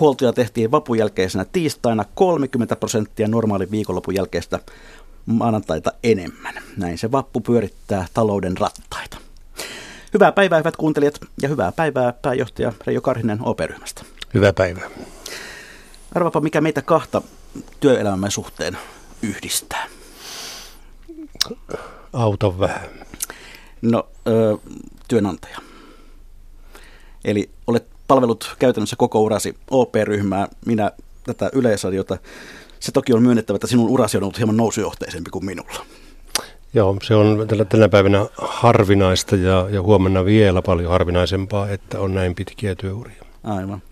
Huoltoja tehtiin vapun jälkeisenä tiistaina 30 prosenttia normaalin viikonlopun jälkeistä maanantaita enemmän. Näin se vappu pyörittää talouden rattaita. Hyvää päivää, hyvät kuuntelijat, ja hyvää päivää pääjohtaja Reijo Karhinen OP-ryhmästä. Hyvää päivää. Arvapa, mikä meitä kahta työelämämme suhteen yhdistää. Auto vähän. No, ö, työnantaja. Eli olet palvelut käytännössä koko urasi OP-ryhmää, minä tätä yleisradiota. Se toki on myönnettävä, että sinun urasi on ollut hieman nousujohteisempi kuin minulla. Joo, se on tällä, tänä päivänä harvinaista ja, ja huomenna vielä paljon harvinaisempaa, että on näin pitkiä työuria. Aivan.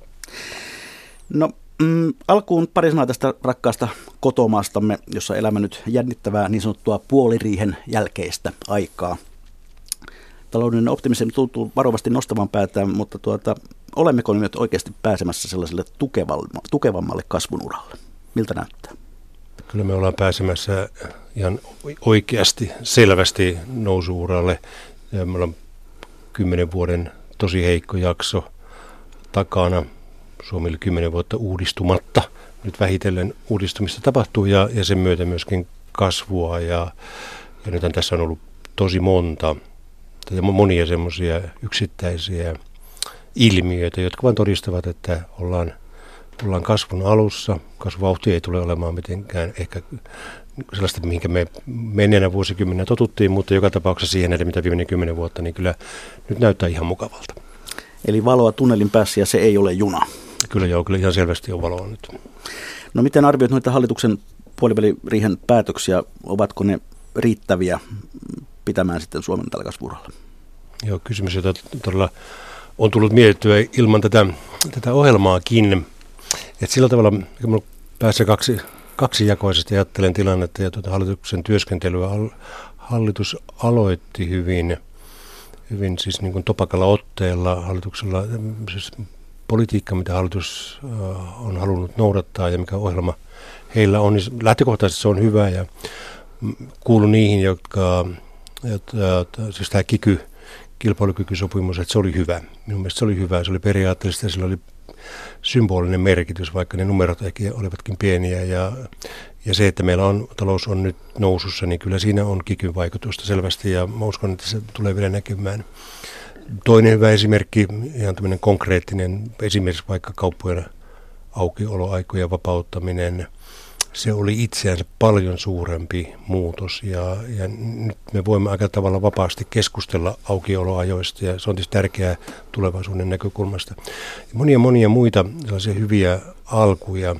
No, mm, alkuun pari sanaa tästä rakkaasta kotomaastamme, jossa elämä nyt jännittävää niin sanottua puoliriihen jälkeistä aikaa. Taloudellinen optimismi tuntuu varovasti nostavan päätään, mutta tuota, olemmeko nyt oikeasti pääsemässä sellaiselle tukevammalle kasvun uralle? Miltä näyttää? Kyllä me ollaan pääsemässä ihan oikeasti, selvästi nousuuralle. Ja me ollaan kymmenen vuoden tosi heikko jakso takana. Suomi oli kymmenen vuotta uudistumatta. Nyt vähitellen uudistumista tapahtuu ja, ja sen myötä myöskin kasvua. Ja, ja nyt tässä on ollut tosi monta, monia semmoisia yksittäisiä ilmiöitä, jotka vain todistavat, että ollaan, ollaan kasvun alussa. Kasvuvauhti ei tule olemaan mitenkään ehkä sellaista, mihinkä me menneenä vuosikymmenenä totuttiin, mutta joka tapauksessa siihen näiden, mitä viimeinen kymmenen vuotta, niin kyllä nyt näyttää ihan mukavalta. Eli valoa tunnelin päässä ja se ei ole juna. Kyllä joo, kyllä ihan selvästi on valoa nyt. No miten arvioit noita hallituksen puoliväliriihen päätöksiä? Ovatko ne riittäviä pitämään sitten Suomen tällä kasvuralla? Joo, kysymys, jota todella on tullut mietittyä ilman tätä, tätä ohjelmaakin. että sillä tavalla, kun päässä kaksi, kaksijakoisesti ajattelen tilannetta ja tuota hallituksen työskentelyä, hallitus aloitti hyvin, hyvin siis niin kuin topakalla otteella hallituksella, siis politiikka, mitä hallitus äh, on halunnut noudattaa ja mikä ohjelma heillä on, niin lähtökohtaisesti se on hyvä ja kuulu niihin, jotka, jotka siis tämä kiky, kilpailukykysopimus, että se oli hyvä. Minun mielestä se oli hyvä, se oli periaatteellista ja sillä oli symbolinen merkitys, vaikka ne numerot ehkä olivatkin pieniä. Ja, ja se, että meillä on, talous on nyt nousussa, niin kyllä siinä on kikyn vaikutusta selvästi ja mä uskon, että se tulee vielä näkymään. Toinen hyvä esimerkki, ihan tämmöinen konkreettinen, esimerkiksi vaikka kauppojen aukioloaikojen vapauttaminen – se oli itseänsä paljon suurempi muutos ja, ja nyt me voimme aika tavalla vapaasti keskustella aukioloajoista ja se on tietysti tärkeää tulevaisuuden näkökulmasta. Monia monia muita sellaisia hyviä alkuja,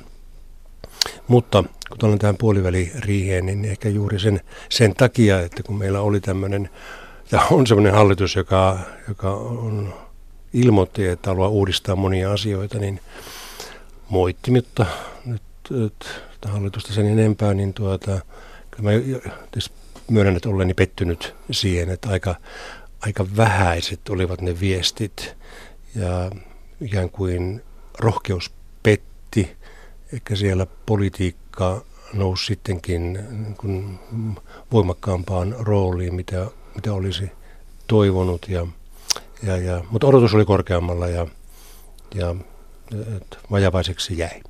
mutta kun tulen tähän puoliväliriiheen, niin ehkä juuri sen, sen takia, että kun meillä oli tämmöinen, ja on semmoinen hallitus, joka, joka on ilmoitti, että haluaa uudistaa monia asioita, niin moittimitta nyt, nyt hallitusta sen enempää, niin tuota, kyllä mä myönnän, että oleni pettynyt siihen, että aika, aika vähäiset olivat ne viestit ja ikään kuin rohkeus petti, ehkä siellä politiikka nousi sittenkin kun voimakkaampaan rooliin, mitä, mitä olisi toivonut. Ja, ja, ja, mutta odotus oli korkeammalla ja, ja vajavaiseksi jäi.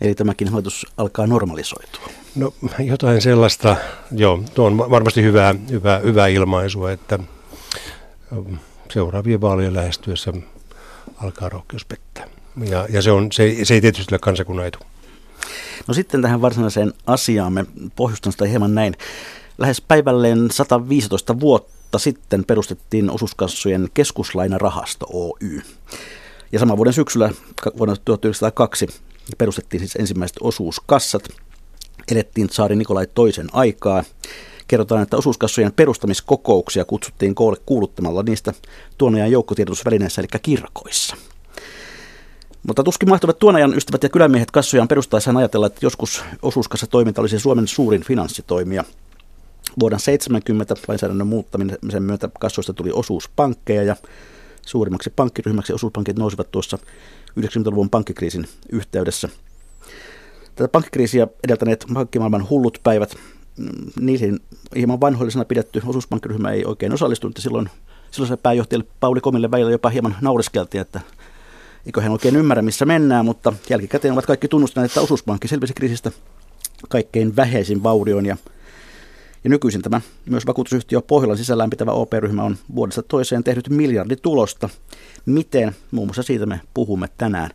Eli tämäkin hallitus alkaa normalisoitua. No jotain sellaista, joo, tuo on varmasti hyvää, hyvää, hyvää ilmaisua, että ähm, seuraavien vaalien lähestyessä alkaa rohkeus pettää. Ja, ja se, on, se, se ei tietysti ole kansakunnan etu. No sitten tähän varsinaiseen asiaamme, pohjustan sitä hieman näin. Lähes päivälleen 115 vuotta sitten perustettiin osuuskassojen keskuslainarahasto Oy. Ja saman vuoden syksyllä vuonna 1902 perustettiin siis ensimmäiset osuuskassat. Elettiin saari Nikolai toisen aikaa. Kerrotaan, että osuuskassojen perustamiskokouksia kutsuttiin koolle kuuluttamalla niistä tuon ajan joukkotiedotusvälineissä, eli kirkoissa. Mutta tuskin mahtuvat tuon ajan ystävät ja kylämiehet kassojaan perustaessaan ajatella, että joskus osuuskassa toiminta olisi Suomen suurin finanssitoimija. Vuoden 70 lainsäädännön muuttamisen myötä kassoista tuli osuuspankkeja ja suurimmaksi pankkiryhmäksi osuuspankit nousivat tuossa 90-luvun pankkikriisin yhteydessä. Tätä pankkikriisiä edeltäneet pankkimaailman hullut päivät, mm, niihin hieman vanhoillisena pidetty osuuspankkiryhmä ei oikein osallistunut. Silloin silloiselle pääjohtajalle Pauli Komille välillä jopa hieman naureskeltiin, että eikö hän oikein ymmärrä, missä mennään, mutta jälkikäteen ovat kaikki tunnustaneet, että osuuspankki selvisi kriisistä kaikkein vähäisin vaurioin ja ja nykyisin tämä myös vakuutusyhtiö Pohjolan sisällään pitävä OP-ryhmä on vuodesta toiseen tehnyt miljarditulosta. Miten? Muun muassa siitä me puhumme tänään.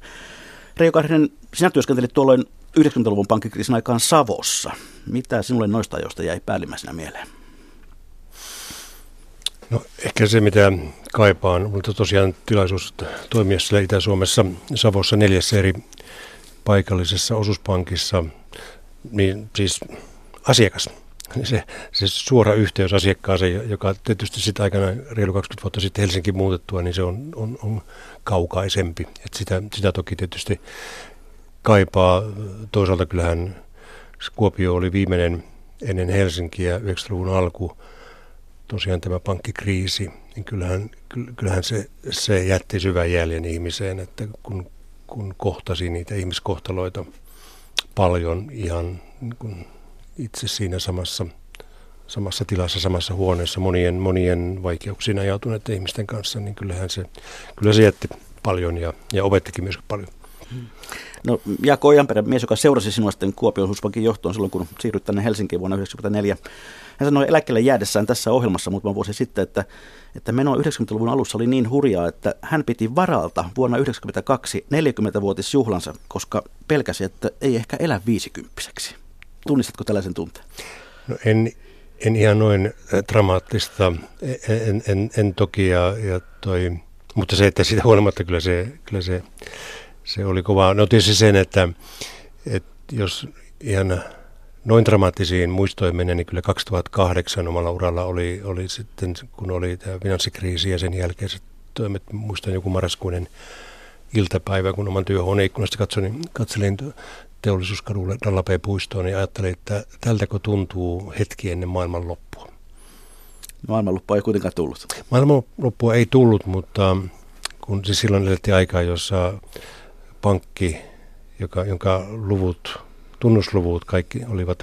Reijo Kahrinen, sinä työskentelit tuolloin 90-luvun pankkikriisin aikaan Savossa. Mitä sinulle noista ajoista jäi päällimmäisenä mieleen? No ehkä se, mitä kaipaan, mutta tosiaan tilaisuus toimia siellä Itä-Suomessa Savossa neljässä eri paikallisessa osuuspankissa, niin siis asiakas se, se suora yhteys asiakkaaseen, joka tietysti sitten aikanaan reilu 20 vuotta sitten Helsinki muutettua, niin se on, on, on kaukaisempi. Et sitä, sitä toki tietysti kaipaa. Toisaalta kyllähän Kuopio oli viimeinen ennen Helsinkiä 90-luvun alku, tosiaan tämä pankkikriisi, niin kyllähän, kyllähän se, se jätti syvän jäljen ihmiseen, että kun, kun kohtasi niitä ihmiskohtaloita paljon ihan niin kuin itse siinä samassa, samassa tilassa, samassa huoneessa monien, monien vaikeuksiin ajautuneiden ihmisten kanssa, niin kyllähän se, kyllä se jätti paljon ja, ja opettikin myös paljon. No Jaakko Ojanperä, mies, joka seurasi sinua sitten Kuopion osuuspankin johtoon silloin, kun siirryt tänne Helsinkiin vuonna 1994. Hän sanoi eläkkeelle jäädessään tässä ohjelmassa muutama vuosi sitten, että, että meno 90-luvun alussa oli niin hurjaa, että hän piti varalta vuonna 1992 40-vuotisjuhlansa, koska pelkäsi, että ei ehkä elä viisikymppiseksi. Tunnistatko tällaisen tunteen? No en, en ihan noin äh, dramaattista, en, en, en toki, ja, ja toi, mutta se, että siitä huolimatta kyllä se, kyllä se, se oli kova. No tietysti sen, että, että jos ihan noin dramaattisiin muistoihin mennä, niin kyllä 2008 omalla uralla oli, oli sitten, kun oli tämä finanssikriisi ja sen jälkeiset toimet, muistan joku marraskuinen iltapäivä, kun oman työhuoneen ikkunasta katselin, katselin teollisuuskadulle Dallapeen-puistoon, niin ajattelin, että tältäkö tuntuu hetki ennen maailmanloppua. Maailmanloppua ei kuitenkaan tullut. Maailmanloppua ei tullut, mutta kun siis silloin elettiin aikaa, jossa pankki, joka, jonka luvut, tunnusluvut kaikki olivat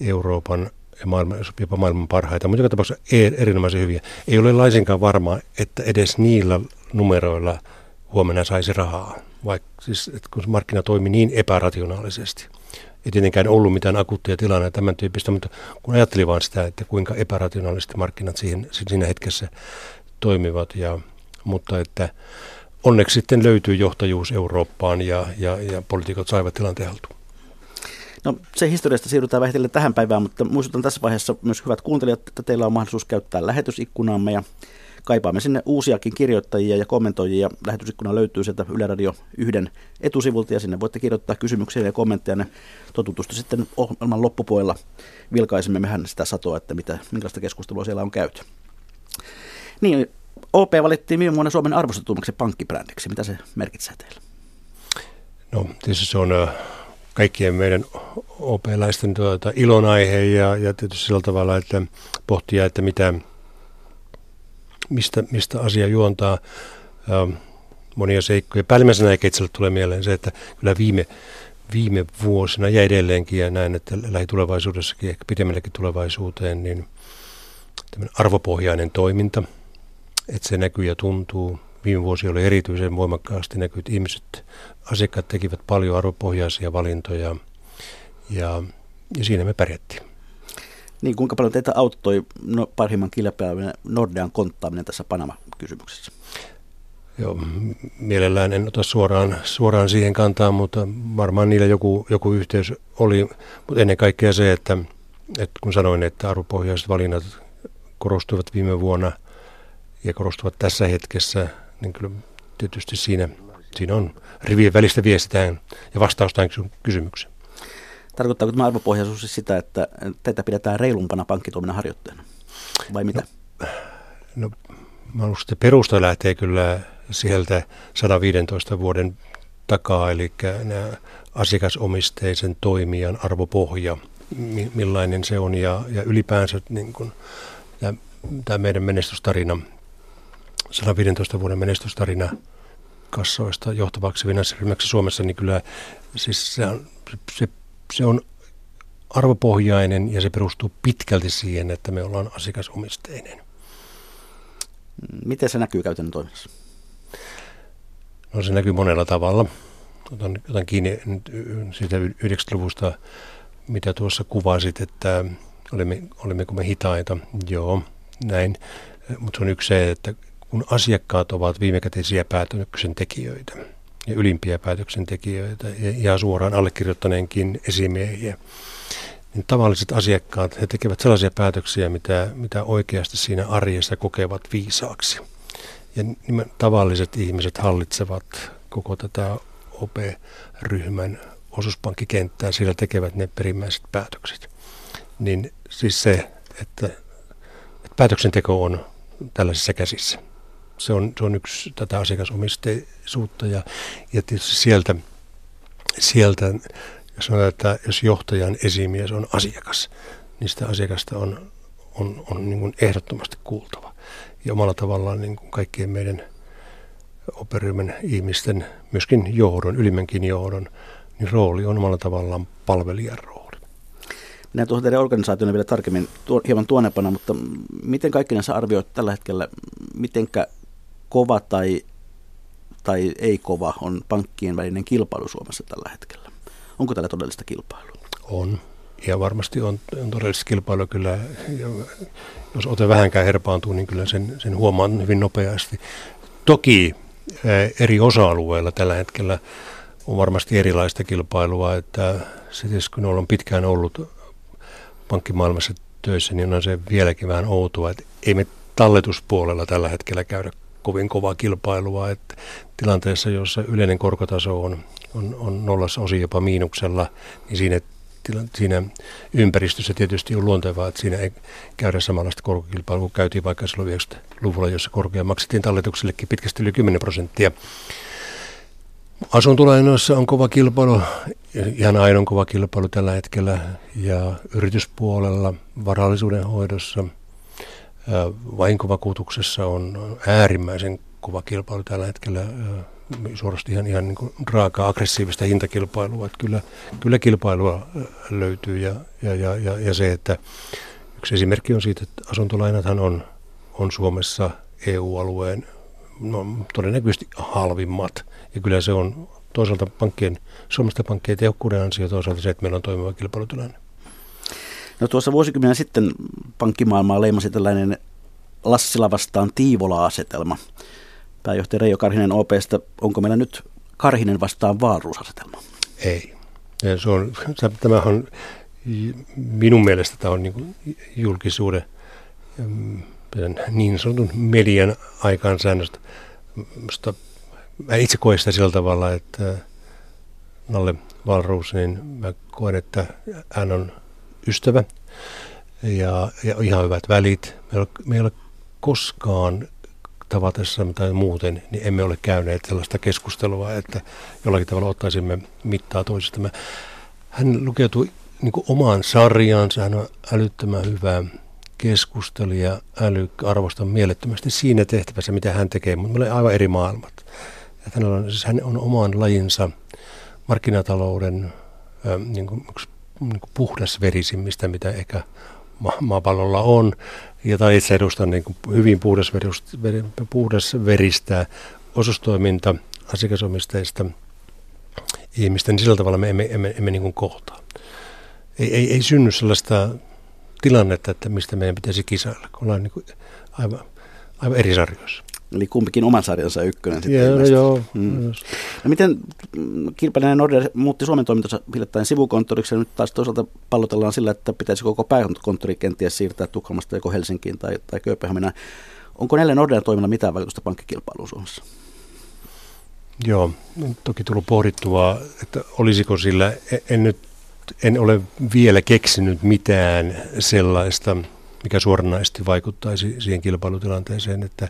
Euroopan ja maailman, jopa maailman parhaita, mutta joka tapauksessa erinomaisen hyviä. Ei ole laisinkaan varmaa, että edes niillä numeroilla huomenna saisi rahaa vaikka siis, että kun markkina toimi niin epärationaalisesti. Ei tietenkään ollut mitään akuuttia tilannetta tämän tyyppistä, mutta kun ajattelin vaan sitä, että kuinka epärationaalisesti markkinat siihen, siinä hetkessä toimivat, ja, mutta että onneksi sitten löytyy johtajuus Eurooppaan ja, ja, ja poliitikot saivat tilanteen haltuun. No se historiasta siirrytään vähitellen tähän päivään, mutta muistutan tässä vaiheessa myös hyvät kuuntelijat, että teillä on mahdollisuus käyttää lähetysikkunaamme ja kaipaamme sinne uusiakin kirjoittajia ja kommentoijia. Lähetysikkuna löytyy sieltä Yle Radio 1 etusivulta ja sinne voitte kirjoittaa kysymyksiä ja kommentteja. Ne totutusti sitten ohjelman loppupuolella vilkaisemme mehän sitä satoa, että mitä, minkälaista keskustelua siellä on käyty. Niin, OP valittiin viime vuonna Suomen arvostetummaksi pankkibrändiksi. Mitä se merkitsee teille? No tietysti se on kaikkien meidän OP-läisten tuota, ilonaihe ja, ja tietysti sillä tavalla, että pohtia, että mitä, mistä, mistä asia juontaa ähm, monia seikkoja. Päällimmäisenä eikä itselle tulee mieleen se, että kyllä viime, viime vuosina ja edelleenkin ja näin, että lähitulevaisuudessakin, ehkä pidemmällekin tulevaisuuteen, niin arvopohjainen toiminta, että se näkyy ja tuntuu. Viime vuosi oli erityisen voimakkaasti näkyy, ihmiset, asiakkaat tekivät paljon arvopohjaisia valintoja ja, ja siinä me pärjättiin. Niin, kuinka paljon teitä auttoi no, parhimman kilpailijan Nordean konttaaminen tässä Panama-kysymyksessä? Joo, mielellään en ota suoraan, suoraan siihen kantaa, mutta varmaan niillä joku, joku yhteys oli. Mutta ennen kaikkea se, että, että kun sanoin, että arvopohjaiset valinnat korostuivat viime vuonna ja korostuvat tässä hetkessä, niin kyllä tietysti siinä, siinä on rivien välistä viestitään ja vastaus tähän kysymykseen. Tarkoittaako tämä arvopohjaisuus siis sitä, että teitä pidetään reilumpana pankkitoiminnan harjoittajana? Vai mitä? No, no että perusta lähtee kyllä sieltä 115 vuoden takaa, eli nämä asiakasomisteisen toimijan arvopohja, millainen se on ja, ja ylipäänsä niin kuin, tämä, tämä meidän menestystarina, 115 vuoden menestystarina kassoista johtavaksi finanssiryhmäksi Suomessa, niin kyllä siis se on, se, se on arvopohjainen ja se perustuu pitkälti siihen, että me ollaan asiakasomisteinen. Miten se näkyy käytännön toiminnassa? No se näkyy monella tavalla. Otan, otan kiinni siitä 90-luvusta, mitä tuossa kuvasit, että olimme, olimmeko me hitaita. Joo, näin. Mutta se on yksi se, että kun asiakkaat ovat viimekätisiä päätöksentekijöitä ja ylimpiä päätöksentekijöitä ja, ja suoraan allekirjoittaneenkin esimiehiä, niin tavalliset asiakkaat, he tekevät sellaisia päätöksiä, mitä, mitä oikeasti siinä arjessa kokevat viisaaksi. Ja nimen, tavalliset ihmiset hallitsevat koko tätä OP-ryhmän osuuspankkikenttää, sillä tekevät ne perimmäiset päätökset. Niin siis se, että, että päätöksenteko on tällaisissa käsissä. Se on, se on yksi tätä asiakasomisteisuutta ja, ja tietysti sieltä, sieltä jos sanotaan, että jos johtajan esimies on asiakas, niin sitä asiakasta on, on, on niin kuin ehdottomasti kuultava. Ja omalla tavallaan niin kuin kaikkien meidän operyhmän ihmisten, myöskin johdon, ylimmänkin johdon, niin rooli on omalla tavallaan palvelijan rooli. Minä tuohon teidän organisaation vielä tarkemmin tuo, hieman tuonepana, mutta miten kaikki näissä arvioit tällä hetkellä, mitenkä kova tai, tai ei kova on pankkien välinen kilpailu Suomessa tällä hetkellä? Onko tällä todellista kilpailua? On. Ja varmasti on, on todellista kilpailua kyllä. Jos ote vähänkään herpaantuu, niin kyllä sen, sen huomaan hyvin nopeasti. Toki eri osa-alueilla tällä hetkellä on varmasti erilaista kilpailua, että se tietysti kun on pitkään ollut pankkimaailmassa töissä, niin on se vieläkin vähän outoa, että ei me talletuspuolella tällä hetkellä käydä kovin kovaa kilpailua, että tilanteessa, jossa yleinen korkotaso on, on, on nollassa osin jopa miinuksella, niin siinä, siinä ympäristössä tietysti on luontevaa, että siinä ei käydä samanlaista korkokilpailua kuin käytiin vaikka silloin 90-luvulla, jossa korkea maksettiin talletuksillekin pitkästi yli 10 prosenttia. Asuntolainoissa on kova kilpailu, ihan ainoa kova kilpailu tällä hetkellä, ja yrityspuolella, varallisuuden hoidossa, vahinkovakuutuksessa on äärimmäisen kova kilpailu tällä hetkellä, suorasti ihan, ihan niin kuin raakaa aggressiivista hintakilpailua, että kyllä, kyllä kilpailua löytyy, ja, ja, ja, ja, ja se, että yksi esimerkki on siitä, että asuntolainathan on, on Suomessa EU-alueen no, todennäköisesti halvimmat. Ja kyllä se on toisaalta pankkien, Suomesta pankkien tehokkuuden ansio, toisaalta se, että meillä on toimiva kilpailutilanne. No tuossa vuosikymmenen sitten pankkimaailmaa leimasi tällainen Lassila vastaan Tiivola-asetelma. Pääjohtaja Reijo Karhinen OPstä, onko meillä nyt Karhinen vastaan Vaaruusasetelma? Ei. Se on, tämä on, minun mielestä tämä on niin julkisuuden mm, niin sanotun median aikaansäännöstä. Musta, mä itse koen sitä sillä tavalla, että Nalle Valruus, niin mä koen, että hän on ystävä ja, ja ihan hyvät välit. Me ei ole, me ei ole koskaan tavatessa tai muuten, niin emme ole käyneet sellaista keskustelua, että jollakin tavalla ottaisimme mittaa toisista. Hän lukeutui niin omaan sarjaansa, hän on älyttömän hyvä keskustelija, äly, arvostan mielettömästi siinä tehtävässä, mitä hän tekee, mutta meillä on aivan eri maailmat. Hänellä on, siis hän on oman lajinsa markkinatalouden niin kuin, yksi niin kuin puhdasverisimmistä, mitä ehkä ma- maapallolla on. Ja tai itse edustan niin kuin hyvin puhdasveristä osustoiminta asiakasomisteista ihmistä, niin sillä tavalla me emme, emme, emme niin kuin kohtaa. Ei, ei, ei synny sellaista tilannetta, että mistä meidän pitäisi kisailla, kun ollaan niin kuin aivan, aivan eri sarjoissa. Eli kumpikin oman sarjansa ykkönen sitten. Joo, joo. Mm. No miten mm, kilpailinen Nordea muutti Suomen toimintansa hiljattain sivukonttoriksi ja nyt taas toisaalta pallotellaan sillä, että pitäisi koko pääkonttori kenties siirtää Tukholmasta joko Helsinkiin tai, tai Kööpenhaminaan. Onko näille Nordean toimilla mitään vaikutusta pankkikilpailuun Suomessa? Joo, on toki tullut pohdittua, että olisiko sillä, en nyt en ole vielä keksinyt mitään sellaista, mikä suoranaisesti vaikuttaisi siihen kilpailutilanteeseen, että,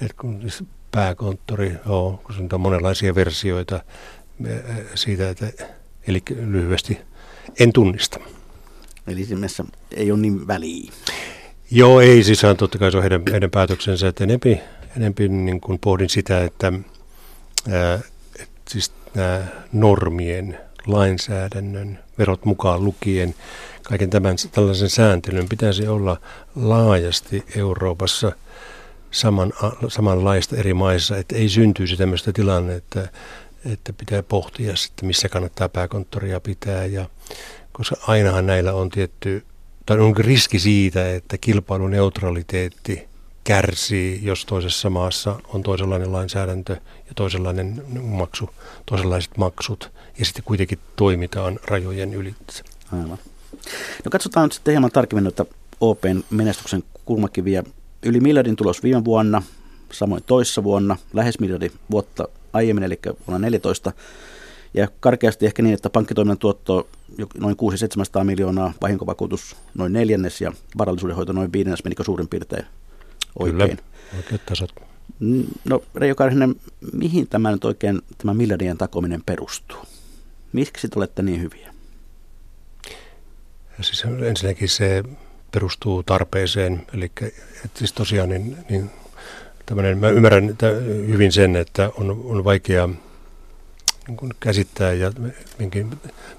että kun siis pääkonttori, joo, kun on monenlaisia versioita, siitä, että eli lyhyesti en tunnista. Eli siinä ei ole niin väliä. Joo, ei siis totta kai se on heidän, heidän päätöksensä, että enempi, enempi niin kuin pohdin sitä, että ää, et siis nämä normien, lainsäädännön, verot mukaan lukien, kaiken tämän tällaisen sääntelyn pitäisi olla laajasti Euroopassa saman, samanlaista eri maissa, että ei syntyisi tämmöistä tilannetta, että pitää pohtia sitten, missä kannattaa pääkonttoria pitää, ja, koska ainahan näillä on tietty, tai on riski siitä, että kilpailuneutraliteetti kärsii, jos toisessa maassa on toisenlainen lainsäädäntö ja toisenlainen maksu, toisenlaiset maksut, ja sitten kuitenkin toimitaan rajojen ylitse. Aivan. No katsotaan nyt sitten hieman tarkemmin noita OPn menestyksen kulmakiviä. Yli miljardin tulos viime vuonna, samoin toissa vuonna, lähes miljardi vuotta aiemmin, eli vuonna 14. Ja karkeasti ehkä niin, että pankkitoiminnan tuotto noin 600-700 miljoonaa, vahinkovakuutus noin neljännes ja varallisuudenhoito noin viidennes, menikö suurin piirtein oikein? Kyllä, oikeat tasot. No Reijo Karhinen, mihin tämä nyt oikein, tämä miljardien takominen perustuu? Miksi te olette niin hyviä? Siis ensinnäkin se perustuu tarpeeseen, eli siis tosiaan niin, niin tämmöinen, mä ymmärrän hyvin sen, että on, on vaikea niin kuin käsittää ja minkin,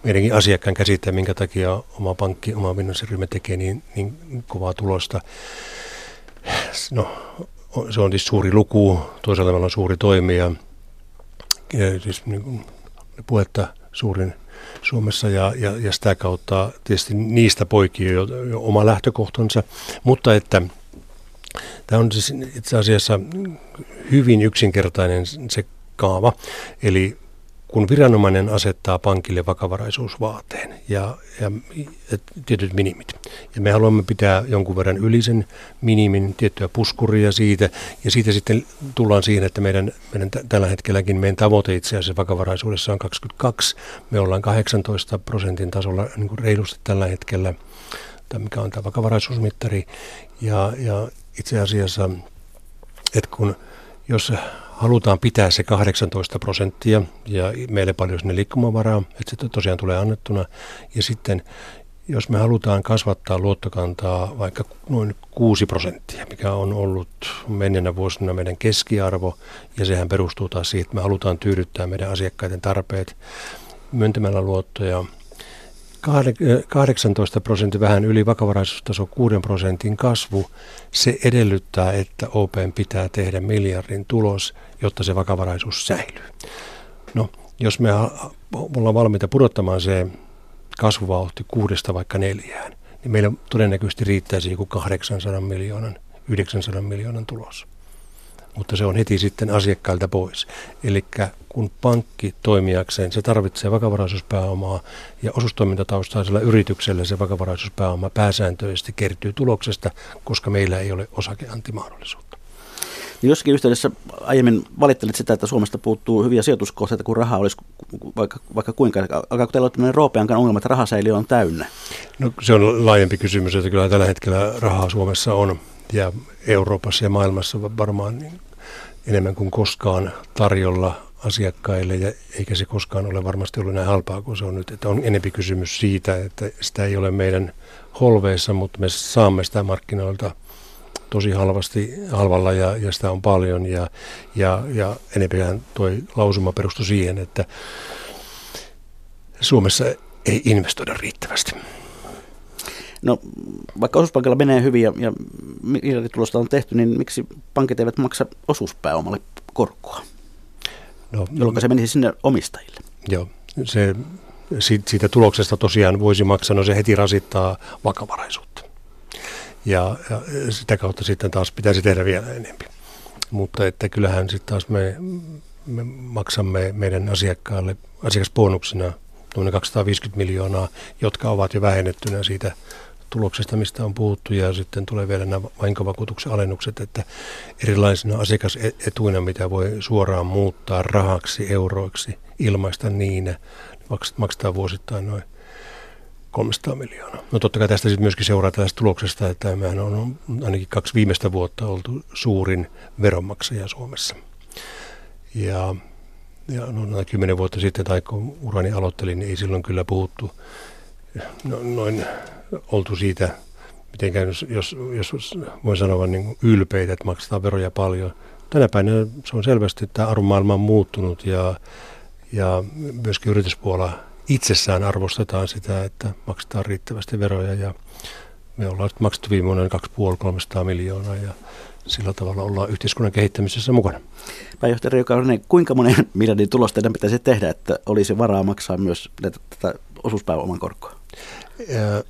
meidänkin asiakkaan käsittää, minkä takia oma pankki, oma finanssiryhmä tekee niin, niin kovaa tulosta. No, se on siis suuri luku, toisaalta meillä on suuri toimija, ja siis niin kuin puhetta suurin Suomessa ja, ja, ja sitä kautta tietysti niistä poikii jo, jo oma lähtökohtansa, mutta että tämä on siis itse asiassa hyvin yksinkertainen se kaava, eli kun viranomainen asettaa pankille vakavaraisuusvaateen ja, ja, ja tietyt minimit, ja me haluamme pitää jonkun verran yli sen minimin, tiettyä puskuria siitä, ja siitä sitten tullaan siihen, että meidän, meidän t- tällä hetkelläkin meidän tavoite itse asiassa vakavaraisuudessa on 22, me ollaan 18 prosentin tasolla niin kuin reilusti tällä hetkellä, tai mikä on tämä vakavaraisuusmittari, ja, ja itse asiassa, että kun jos halutaan pitää se 18 prosenttia ja meille paljon sinne liikkumavaraa, että se tosiaan tulee annettuna. Ja sitten jos me halutaan kasvattaa luottokantaa vaikka noin 6 prosenttia, mikä on ollut menneenä vuosina meidän keskiarvo, ja sehän perustuu taas siihen, että me halutaan tyydyttää meidän asiakkaiden tarpeet myöntämällä luottoja – 18 prosentin vähän yli vakavaraisuustaso 6 prosentin kasvu, se edellyttää, että OPn pitää tehdä miljardin tulos, jotta se vakavaraisuus säilyy. No, jos me ollaan valmiita pudottamaan se kasvuvauhti kuudesta vaikka neljään, niin meillä todennäköisesti riittäisi joku 800 miljoonan, 900 miljoonan tulos mutta se on heti sitten asiakkailta pois. Eli kun pankki toimijakseen, se tarvitsee vakavaraisuuspääomaa ja osustoimintataustaisella yrityksellä se vakavaraisuuspääoma pääsääntöisesti kertyy tuloksesta, koska meillä ei ole osakeantimahdollisuutta. Jossakin yhteydessä aiemmin valittelit sitä, että Suomesta puuttuu hyviä sijoituskohteita, kun rahaa olisi vaikka, vaikka kuinka. Alkaako teillä olla tämmöinen roopeankan ongelma, että rahasäiliö on täynnä? No se on laajempi kysymys, että kyllä tällä hetkellä rahaa Suomessa on ja Euroopassa ja maailmassa varmaan niin enemmän kuin koskaan tarjolla asiakkaille, ja eikä se koskaan ole varmasti ollut näin halpaa kuin se on nyt. Että on enempi kysymys siitä, että sitä ei ole meidän holveissa, mutta me saamme sitä markkinoilta tosi halvasti, halvalla ja, ja sitä on paljon. Ja, ja, ja enempihän tuo lausuma perustui siihen, että Suomessa ei investoida riittävästi. No, vaikka osuuspankilla menee hyvin ja, ja miljarditulosta on tehty, niin miksi pankit eivät maksa osuuspääomalle korkoa, no, jolloin se menisi sinne omistajille? Joo, se, siitä tuloksesta tosiaan voisi maksaa, no se heti rasittaa vakavaraisuutta. Ja, ja sitä kautta sitten taas pitäisi tehdä vielä enemmän. Mutta että kyllähän sitten taas me, me maksamme meidän asiakkaalle asiakasbonuksena noin 250 miljoonaa, jotka ovat jo vähennettynä siitä tuloksesta, mistä on puhuttu, ja sitten tulee vielä nämä vahinkovakuutuksen alennukset, että erilaisina asiakasetuina, mitä voi suoraan muuttaa rahaksi, euroiksi, ilmaista niin, maksetaan vuosittain noin 300 miljoonaa. No totta kai tästä sitten myöskin seuraa tästä tuloksesta, että mehän on ainakin kaksi viimeistä vuotta oltu suurin veronmaksaja Suomessa. Ja ja no, kymmenen vuotta sitten, tai kun urani aloittelin, niin ei silloin kyllä puhuttu noin oltu siitä, mitenkään jos, jos, jos voi sanoa niin ylpeitä, että maksetaan veroja paljon. Tänä päivänä se on selvästi, että arvomaailma on muuttunut ja, ja myöskin yrityspuolella itsessään arvostetaan sitä, että maksetaan riittävästi veroja ja me ollaan maksettu viime vuonna 2,5-300 miljoonaa ja sillä tavalla ollaan yhteiskunnan kehittämisessä mukana. Pääjohtaja Reijo kuinka monen miljardin tulosta teidän pitäisi tehdä, että olisi varaa maksaa myös tätä osuuspääoman korkoa? Ja,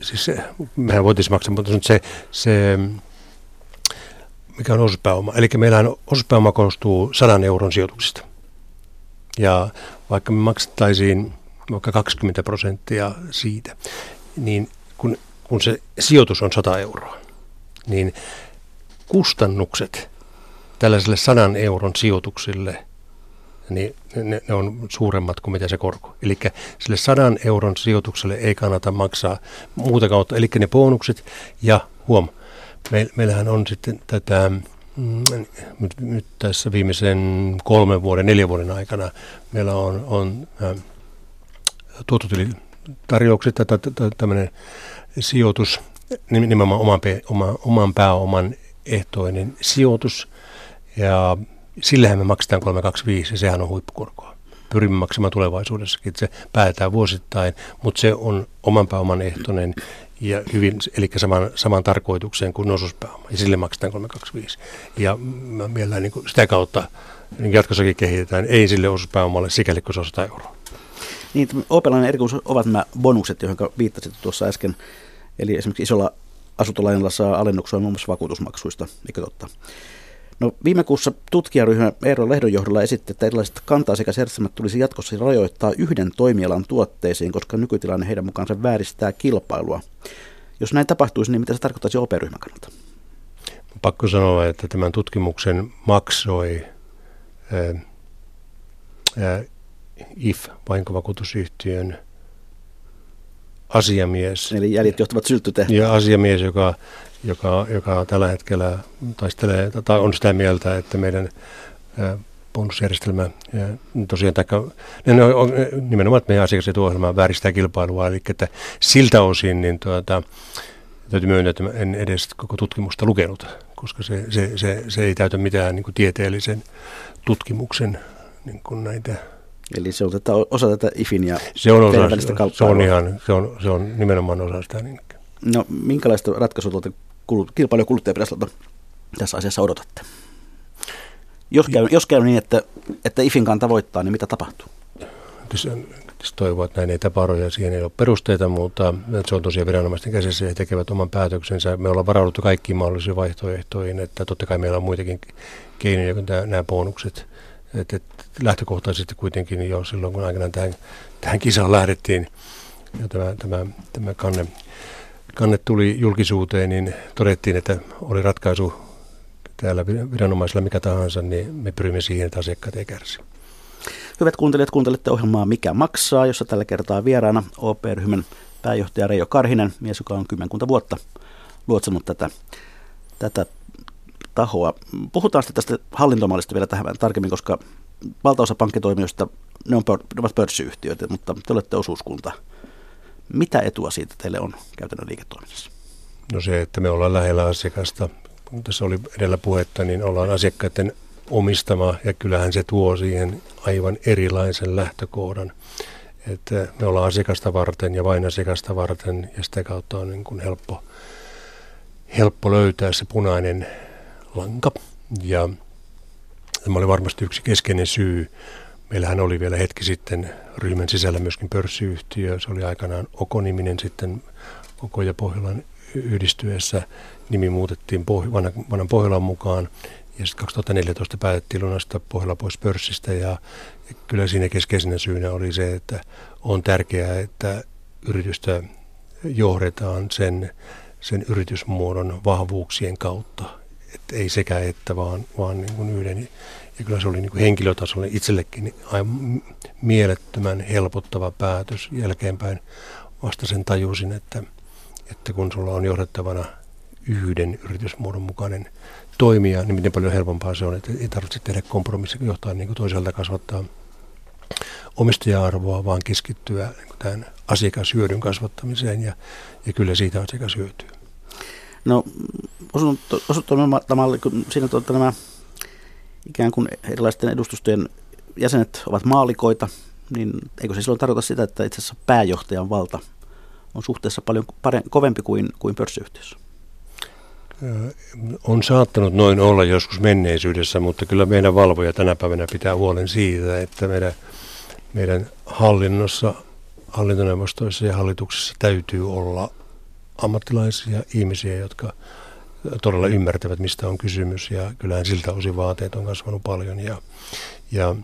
siis mehän voitaisiin maksaa, mutta se, se mikä on osuuspääoma. Eli meillähän osuuspääoma koostuu 100 euron sijoituksista. Ja vaikka me maksettaisiin vaikka 20 prosenttia siitä, niin kun, kun se sijoitus on 100 euroa, niin kustannukset tällaiselle 100 euron sijoituksille, niin ne, ne on suuremmat kuin mitä se korko. Eli sille 100 euron sijoitukselle ei kannata maksaa muuta kautta, eli ne bonukset ja huom, me, meillähän on sitten tätä mm, nyt, nyt tässä viimeisen kolmen vuoden, neljän vuoden aikana meillä on, on äh, tuottotylitarjoukset, tämmöinen sijoitus, nimenomaan oman, oman, oman pääoman ehtoinen sijoitus ja sillähän me maksetaan 325 ja sehän on huippukorkoa. Pyrimme maksamaan tulevaisuudessakin, se päätetään vuosittain, mutta se on oman pääoman ehtoinen ja hyvin, eli saman, saman tarkoitukseen kuin osuuspääoma, ja sille maksetaan 325. Ja meillä niin sitä kautta niin jatkossakin kehitetään, ei sille osuuspääomalle sikäli kuin se on 100 euroa. Niin, opelainen erikoisuus ovat nämä bonukset, joihin viittasit tuossa äsken. Eli esimerkiksi isolla asuntolainalla saa alennuksia muun muassa vakuutusmaksuista, eikö totta? No, viime kuussa tutkijaryhmä Eero Lehdon johdolla esitti, että erilaiset kanta-asiakasjärjestelmät tulisi jatkossa rajoittaa yhden toimialan tuotteisiin, koska nykytilanne heidän mukaansa vääristää kilpailua. Jos näin tapahtuisi, niin mitä se tarkoittaisi OP-ryhmän kannalta? Pakko sanoa, että tämän tutkimuksen maksoi ää, ää, IF, vahinkovakuutusyhtiön asiamies. Eli jäljet johtavat sylttytehtävään. Ja asiamies, joka, joka, joka tällä hetkellä taistelee, tai on sitä mieltä, että meidän bonusjärjestelmä, tosiaan taikka, on, nimenomaan, meidän asiakasetuohjelma vääristää kilpailua, eli että siltä osin niin tuota, täytyy myöntää, että en edes koko tutkimusta lukenut, koska se, se, se, se ei täytä mitään niin kuin tieteellisen tutkimuksen niin kuin näitä Eli se on tätä, osa tätä IFin ja se on osa, välistä Se on, ihan, se, on, se on nimenomaan osa sitä. Niin. No, minkälaista ratkaisua tuolta kilpailu- ja kuluttajavirastolta tässä asiassa odotatte? Jos käy, jos käy niin, että, että IFin kanta voittaa, niin mitä tapahtuu? Tietysti toivoo, että näin ei tapahdu ja siihen ei ole perusteita, mutta se on tosiaan viranomaisten käsissä ja he tekevät oman päätöksensä. Me ollaan varauduttu kaikkiin mahdollisiin vaihtoehtoihin, että totta kai meillä on muitakin keinoja kuin nämä bonukset – et, et lähtökohtaisesti kuitenkin jo silloin, kun aikanaan tähän, tähän kisaan lähdettiin ja tämä, tämä, tämä kanne, kanne tuli julkisuuteen, niin todettiin, että oli ratkaisu täällä viranomaisilla mikä tahansa, niin me pyrimme siihen, että asiakkaat ei kärsi. Hyvät kuuntelijat, kuuntelette ohjelmaa Mikä maksaa, jossa tällä kertaa vieraana OP-ryhmän pääjohtaja Reijo Karhinen, mies, joka on kymmenkunta vuotta luotsannut tätä, tätä tahoa. Puhutaan sitten tästä hallintomallista vielä tähän tarkemmin, koska valtaosa pankkitoimijoista, ne, on, ne ovat pörssiyhtiöitä, mutta te olette osuuskunta. Mitä etua siitä teille on käytännön liiketoiminnassa? No se, että me ollaan lähellä asiakasta. Kun tässä oli edellä puhetta, niin ollaan asiakkaiden omistama ja kyllähän se tuo siihen aivan erilaisen lähtökohdan. Että me ollaan asiakasta varten ja vain asiakasta varten ja sitä kautta on niin kuin helppo, helppo löytää se punainen lanka. Ja tämä oli varmasti yksi keskeinen syy. Meillähän oli vielä hetki sitten ryhmän sisällä myöskin pörssiyhtiö. Se oli aikanaan Oko-niminen sitten Oko ja Pohjolan yhdistyessä. Nimi muutettiin Poh- vanhan, Pohjolan mukaan. Ja sitten 2014 päätettiin lunasta Pohjola pois pörssistä ja, ja kyllä siinä keskeisenä syynä oli se, että on tärkeää, että yritystä johdetaan sen, sen yritysmuodon vahvuuksien kautta että ei sekä että, vaan, vaan niin kuin yhden. Ja kyllä se oli niin kuin henkilötasolla itsellekin niin aivan mielettömän helpottava päätös. Jälkeenpäin vasta sen tajusin, että, että kun sulla on johdettavana yhden yritysmuodon mukainen toimija, niin miten paljon helpompaa se on, että ei tarvitse tehdä kompromissia, johtaa niin kuin toisaalta kasvattaa omistaja-arvoa, vaan keskittyä niin tämän asiakashyödyn kasvattamiseen ja, ja kyllä siitä asiakas hyötyy. No osuuttomalli, kun siinä tuota, nämä ikään kuin erilaisten edustustojen jäsenet ovat maalikoita, niin eikö se silloin tarkoita sitä, että itse asiassa pääjohtajan valta on suhteessa paljon pare- kovempi kuin, kuin pörssiyhtiössä? On saattanut noin olla joskus menneisyydessä, mutta kyllä meidän valvoja tänä päivänä pitää huolen siitä, että meidän, meidän hallinnossa, hallintoneuvostoissa ja hallituksessa täytyy olla ammattilaisia ihmisiä, jotka todella ymmärtävät, mistä on kysymys ja kyllähän siltä osin vaateet on kasvanut paljon. Ja, ja,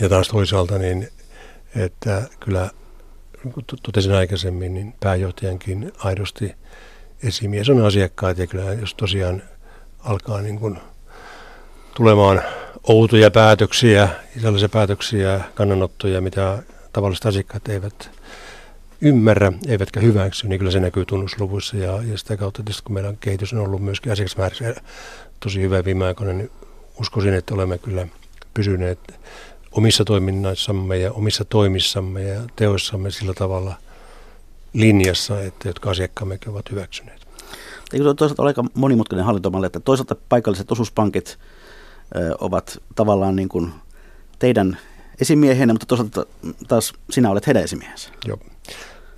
ja taas toisaalta niin, että kyllä totesin aikaisemmin, niin pääjohtajankin aidosti esimies on asiakkaat ja kyllä jos tosiaan alkaa niin kuin tulemaan outoja päätöksiä, sellaisia päätöksiä, kannanottoja, mitä tavalliset asiakkaat eivät ymmärrä, eivätkä hyväksy, niin kyllä se näkyy tunnusluvuissa ja, ja sitä kautta tietysti kun meillä on kehitys on ollut myöskin asiakasmäärissä tosi hyvä viime aikoina, niin uskoisin, että olemme kyllä pysyneet omissa toiminnassamme ja omissa toimissamme ja teoissamme sillä tavalla linjassa, että jotka asiakkaammekin ovat hyväksyneet. Eikö se toisaalta ole aika monimutkainen hallintomalli, että toisaalta paikalliset osuuspankit ö, ovat tavallaan niin kuin teidän esimiehenne, mutta toisaalta taas sinä olet heidän esimiehensä. Joo,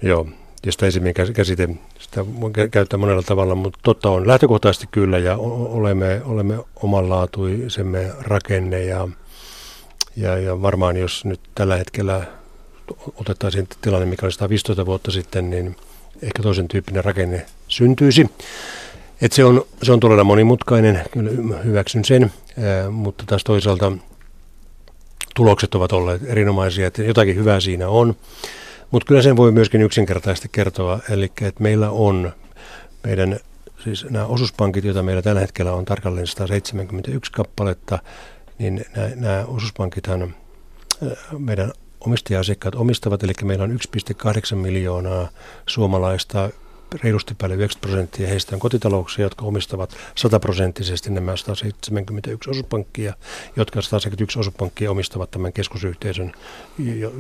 Joo. ja sitä esimiehen käsite, sitä voi käyttää monella tavalla, mutta totta on lähtökohtaisesti kyllä ja olemme, olemme omanlaatuisemme rakenne ja ja, ja varmaan jos nyt tällä hetkellä otettaisiin tilanne, mikä oli 115 vuotta sitten, niin ehkä toisen tyyppinen rakenne syntyisi. Et se, on, se on todella monimutkainen, kyllä hyväksyn sen, ää, mutta taas toisaalta tulokset ovat olleet erinomaisia, että jotakin hyvää siinä on. Mutta kyllä sen voi myöskin yksinkertaisesti kertoa, eli että meillä on meidän siis nämä osuuspankit, joita meillä tällä hetkellä on tarkalleen 171 kappaletta, niin nämä, nämä osuuspankithan äh, meidän omistaja-asiakkaat omistavat, eli meillä on 1,8 miljoonaa suomalaista, reilusti päälle 90 prosenttia heistä on kotitalouksia, jotka omistavat sataprosenttisesti nämä 171 osuuspankkia, jotka 171 osuuspankkia omistavat tämän keskusyhteisön,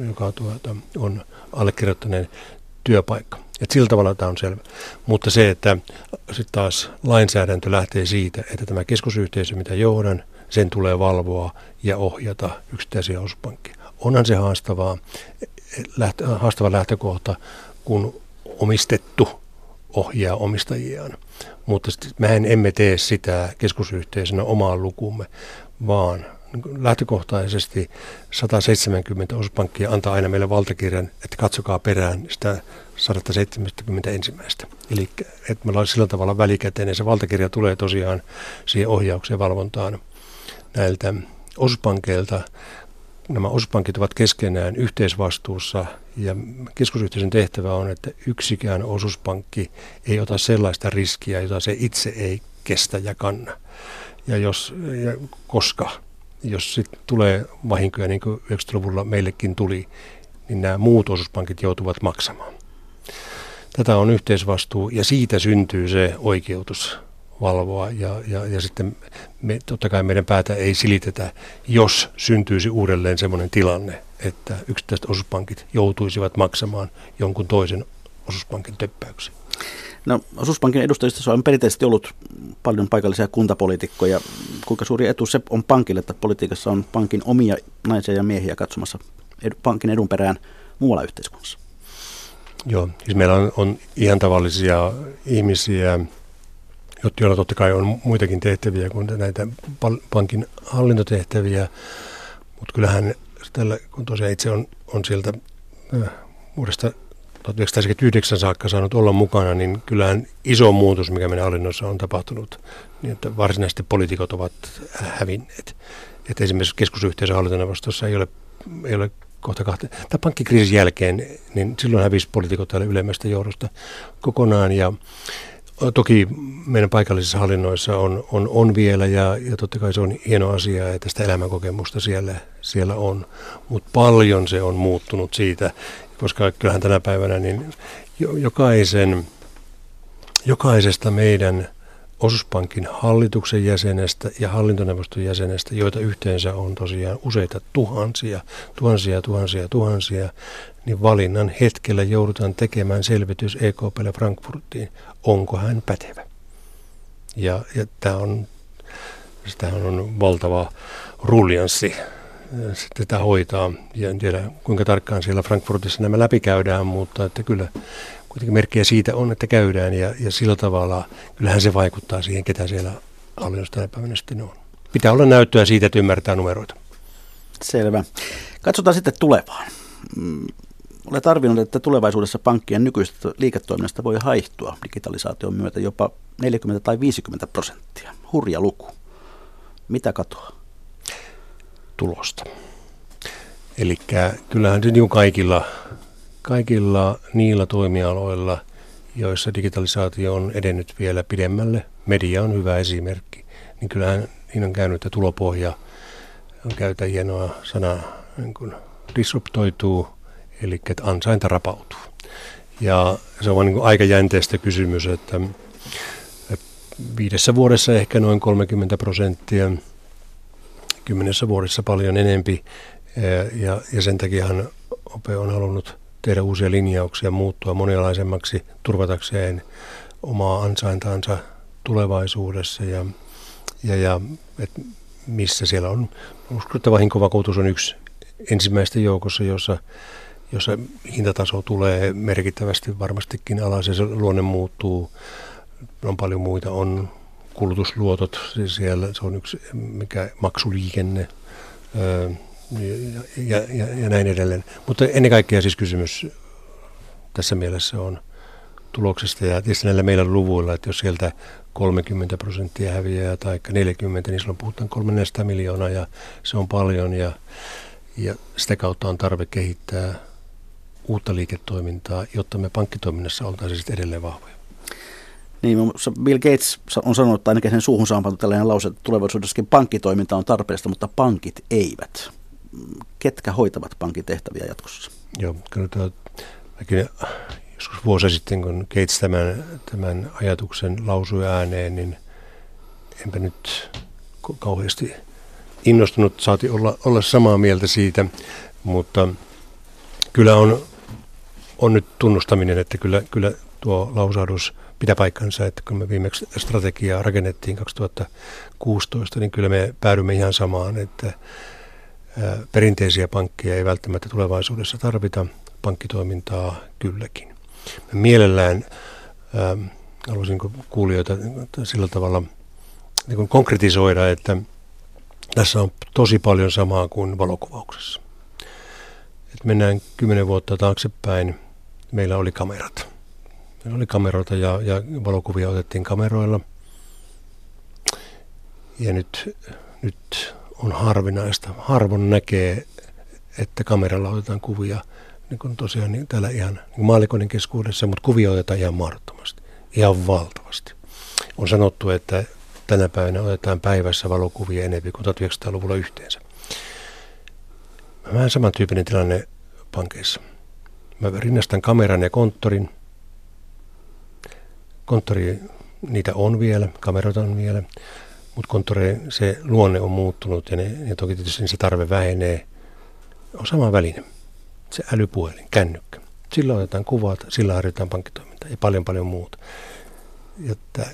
joka tuota, on allekirjoittaneen työpaikka. Et sillä tavalla tämä on selvä. Mutta se, että sitten taas lainsäädäntö lähtee siitä, että tämä keskusyhteisö, mitä johdan, sen tulee valvoa ja ohjata yksittäisiä osuuspankkeja. Onhan se haastavaa, lähtö, haastava lähtökohta, kun omistettu ohjaa omistajiaan. Mutta mehän emme tee sitä keskusyhteisönä omaan lukumme, vaan lähtökohtaisesti 170 osuuspankkia antaa aina meille valtakirjan, että katsokaa perään sitä 171. Eli että meillä on sillä tavalla välikäteen, se valtakirja tulee tosiaan siihen ohjaukseen valvontaan näiltä osuuspankeilta. Nämä osuuspankit ovat keskenään yhteisvastuussa ja keskusyhteisön tehtävä on, että yksikään osuuspankki ei ota sellaista riskiä, jota se itse ei kestä ja kanna. Ja, jos, ja koska, jos sit tulee vahinkoja, niin kuin 90-luvulla meillekin tuli, niin nämä muut osuuspankit joutuvat maksamaan. Tätä on yhteisvastuu ja siitä syntyy se oikeutus valvoa ja, ja, ja sitten me, totta kai meidän päätä ei silitetä, jos syntyisi uudelleen sellainen tilanne, että yksittäiset osuuspankit joutuisivat maksamaan jonkun toisen osuuspankin töppäyksiä. No, osuuspankin edustajista on perinteisesti ollut paljon paikallisia kuntapoliitikkoja. Kuinka suuri etu se on pankille, että politiikassa on pankin omia naisia ja miehiä katsomassa ed- pankin edun perään muualla yhteiskunnassa? Joo, siis meillä on, on ihan tavallisia ihmisiä, joilla totta kai on muitakin tehtäviä kuin näitä pankin hallintotehtäviä, mutta kyllähän tällä, kun tosiaan itse on, on sieltä äh, vuodesta 1979 saakka saanut olla mukana, niin kyllähän iso muutos, mikä meidän hallinnossa on tapahtunut, niin että varsinaisesti poliitikot ovat hävinneet. Että esimerkiksi keskusyhteisön hallintoneuvostossa ei ole, ei ole kohta kahta, tai pankkikriisin jälkeen, niin silloin hävisi poliitikot täällä ylemmästä johdosta kokonaan ja Toki meidän paikallisissa hallinnoissa on, on, on vielä ja, ja totta kai se on hieno asia, että sitä elämänkokemusta siellä, siellä on. Mutta paljon se on muuttunut siitä, koska kyllähän tänä päivänä niin jokaisen jokaisesta meidän osuuspankin hallituksen jäsenestä ja hallintoneuvoston jäsenestä, joita yhteensä on tosiaan useita tuhansia, tuhansia, tuhansia, tuhansia, niin valinnan hetkellä joudutaan tekemään selvitys EKPlle Frankfurtiin, onko hän pätevä. Ja, ja tämä on, tämähän on valtava ruljanssi tätä hoitaa. Ja en tiedä kuinka tarkkaan siellä Frankfurtissa nämä läpikäydään, mutta että kyllä kuitenkin merkkejä siitä on, että käydään ja, ja sillä tavalla kyllähän se vaikuttaa siihen, ketä siellä hallinnosta tänä päivänä sitten on. Pitää olla näyttöä siitä, että ymmärtää numeroita. Selvä. Katsotaan sitten tulevaan. Mm, olet arvioinut, että tulevaisuudessa pankkien nykyistä liiketoiminnasta voi haihtua digitalisaation myötä jopa 40 tai 50 prosenttia. Hurja luku. Mitä katoaa? Tulosta. Eli kyllähän se niin kaikilla kaikilla niillä toimialoilla, joissa digitalisaatio on edennyt vielä pidemmälle, media on hyvä esimerkki, niin kyllähän niin on käynyt, että tulopohja on käytä hienoa sanaa, niin kuin disruptoituu, eli että ansainta rapautuu. Ja se on vain niin aika jänteistä kysymys, että viidessä vuodessa ehkä noin 30 prosenttia, kymmenessä vuodessa paljon enempi, ja, ja sen takiahan OPE on halunnut tehdä uusia linjauksia, muuttua monenlaisemmaksi turvatakseen omaa ansaintaansa tulevaisuudessa ja, ja, ja et missä siellä on. Uskottava hinkovakuutus on yksi ensimmäistä joukossa, jossa, jossa hintataso tulee merkittävästi varmastikin alas ja se luonne muuttuu. On paljon muita, on kulutusluotot siellä, se on yksi mikä maksuliikenne, ja, ja, ja, ja näin edelleen. Mutta ennen kaikkea siis kysymys tässä mielessä on tuloksesta ja tietysti näillä meidän luvuilla, että jos sieltä 30 prosenttia häviää tai 40, niin silloin puhutaan 300 miljoonaa ja se on paljon ja, ja sitä kautta on tarve kehittää uutta liiketoimintaa, jotta me pankkitoiminnassa oltaisiin edelleen vahvoja. Niin, Bill Gates on sanonut, että ainakin sen suuhun saanut tällainen lause, että tulevaisuudessakin pankkitoiminta on tarpeellista, mutta pankit eivät ketkä hoitavat pankin tehtäviä jatkossa? Joo, kyllä tuo, mäkin joskus vuosi sitten, kun Gates tämän, tämän ajatuksen lausui ääneen, niin enpä nyt kauheasti innostunut, saati olla, olla samaa mieltä siitä, mutta kyllä on, on nyt tunnustaminen, että kyllä, kyllä tuo lausahdus pitää paikkansa, että kun me viimeksi strategiaa rakennettiin 2016, niin kyllä me päädymme ihan samaan, että Perinteisiä pankkeja ei välttämättä tulevaisuudessa tarvita, pankkitoimintaa kylläkin. Mä mielellään haluaisin kuulijoita sillä tavalla niin konkretisoida, että tässä on tosi paljon samaa kuin valokuvauksessa. Et mennään kymmenen vuotta taaksepäin, meillä oli kamerat. Meillä oli kameroita ja, ja valokuvia otettiin kameroilla. Ja nyt, nyt on harvinaista. Harvoin näkee, että kameralla otetaan kuvia niin kuin tosiaan niin täällä ihan niin maalikonin keskuudessa, mutta kuvia otetaan ihan mahdottomasti, ihan valtavasti. On sanottu, että tänä päivänä otetaan päivässä valokuvia enemmän kuin 1900-luvulla yhteensä. Vähän samantyyppinen tilanne pankeissa. Mä rinnastan kameran ja konttorin. Konttori, niitä on vielä, kameroita on vielä. Mutta se luonne on muuttunut ja, ne, ja toki tietysti se tarve vähenee. On sama väline. Se älypuhelin, kännykkä. Sillä otetaan kuvat, sillä harjoitetaan pankkitoimintaa ja paljon paljon muuta. Ja tää,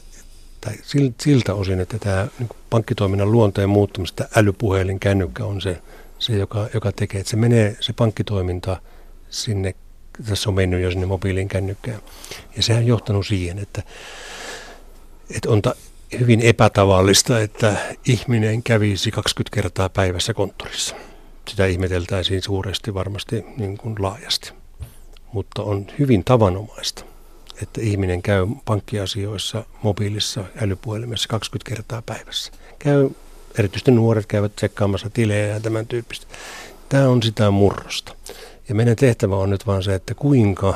tai siltä osin, että tämä niin pankkitoiminnan luonteen muuttumista älypuhelin, kännykkä on se, se joka, joka tekee, että se menee se pankkitoiminta sinne, tässä on mennyt jo sinne mobiilin kännykkään. Ja sehän on johtanut siihen, että, että on ta, hyvin epätavallista, että ihminen kävisi 20 kertaa päivässä konttorissa. Sitä ihmeteltäisiin suuresti varmasti niin kuin laajasti. Mutta on hyvin tavanomaista, että ihminen käy pankkiasioissa mobiilissa älypuhelimessa 20 kertaa päivässä. Käy, erityisesti nuoret käyvät tsekkaamassa tilejä ja tämän tyyppistä. Tämä on sitä murrosta. Ja meidän tehtävä on nyt vaan se, että kuinka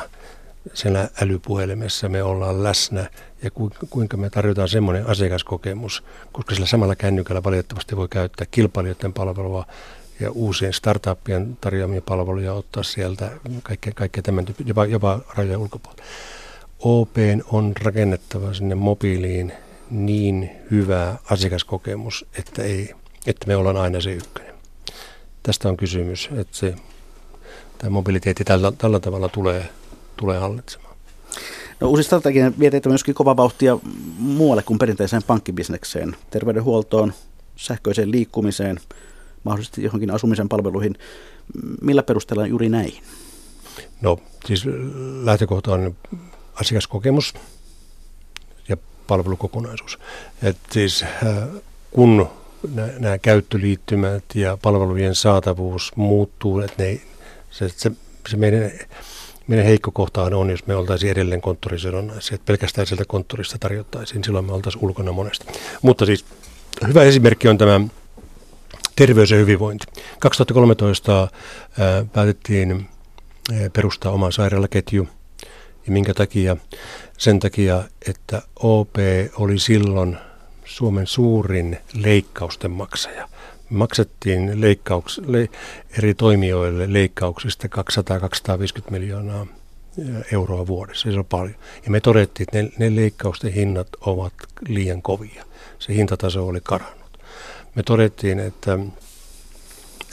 siellä älypuhelimessa me ollaan läsnä ja kuinka me tarjotaan semmoinen asiakaskokemus, koska sillä samalla kännykällä valitettavasti voi käyttää kilpailijoiden palvelua ja uusien startuppien tarjoamia palveluja ottaa sieltä kaikkea, kaikkea tämän tyyppi, jopa, jopa rajojen ulkopuolella. OP on rakennettava sinne mobiiliin niin hyvä asiakaskokemus, että, ei, että me ollaan aina se ykkönen. Tästä on kysymys, että se, tämä mobiliteetti tällä, tällä tavalla tulee, tulee hallitsemaan. No, uusi strategia vie myöskin kova vauhtia muualle kuin perinteiseen pankkibisnekseen, terveydenhuoltoon, sähköiseen liikkumiseen, mahdollisesti johonkin asumisen palveluihin. Millä perustellaan juuri näihin? No siis lähtökohta on asiakaskokemus ja palvelukokonaisuus. Et siis äh, kun nämä käyttöliittymät ja palvelujen saatavuus muuttuu, että ne, se, se, se meidän, meidän heikko kohtaan on, jos me oltaisiin edelleen konttorisidonnaisia, että pelkästään sieltä konttorista tarjottaisiin, silloin me oltaisiin ulkona monesti. Mutta siis hyvä esimerkki on tämä terveys ja hyvinvointi. 2013 ää, päätettiin perustaa oma sairaalaketju. Ja minkä takia? Sen takia, että OP oli silloin Suomen suurin leikkausten maksaja. Maksettiin leikkauks, le, eri toimijoille leikkauksista 200-250 miljoonaa euroa vuodessa. Se on paljon. Ja me todettiin, että ne, ne leikkausten hinnat ovat liian kovia. Se hintataso oli karannut. Me todettiin, että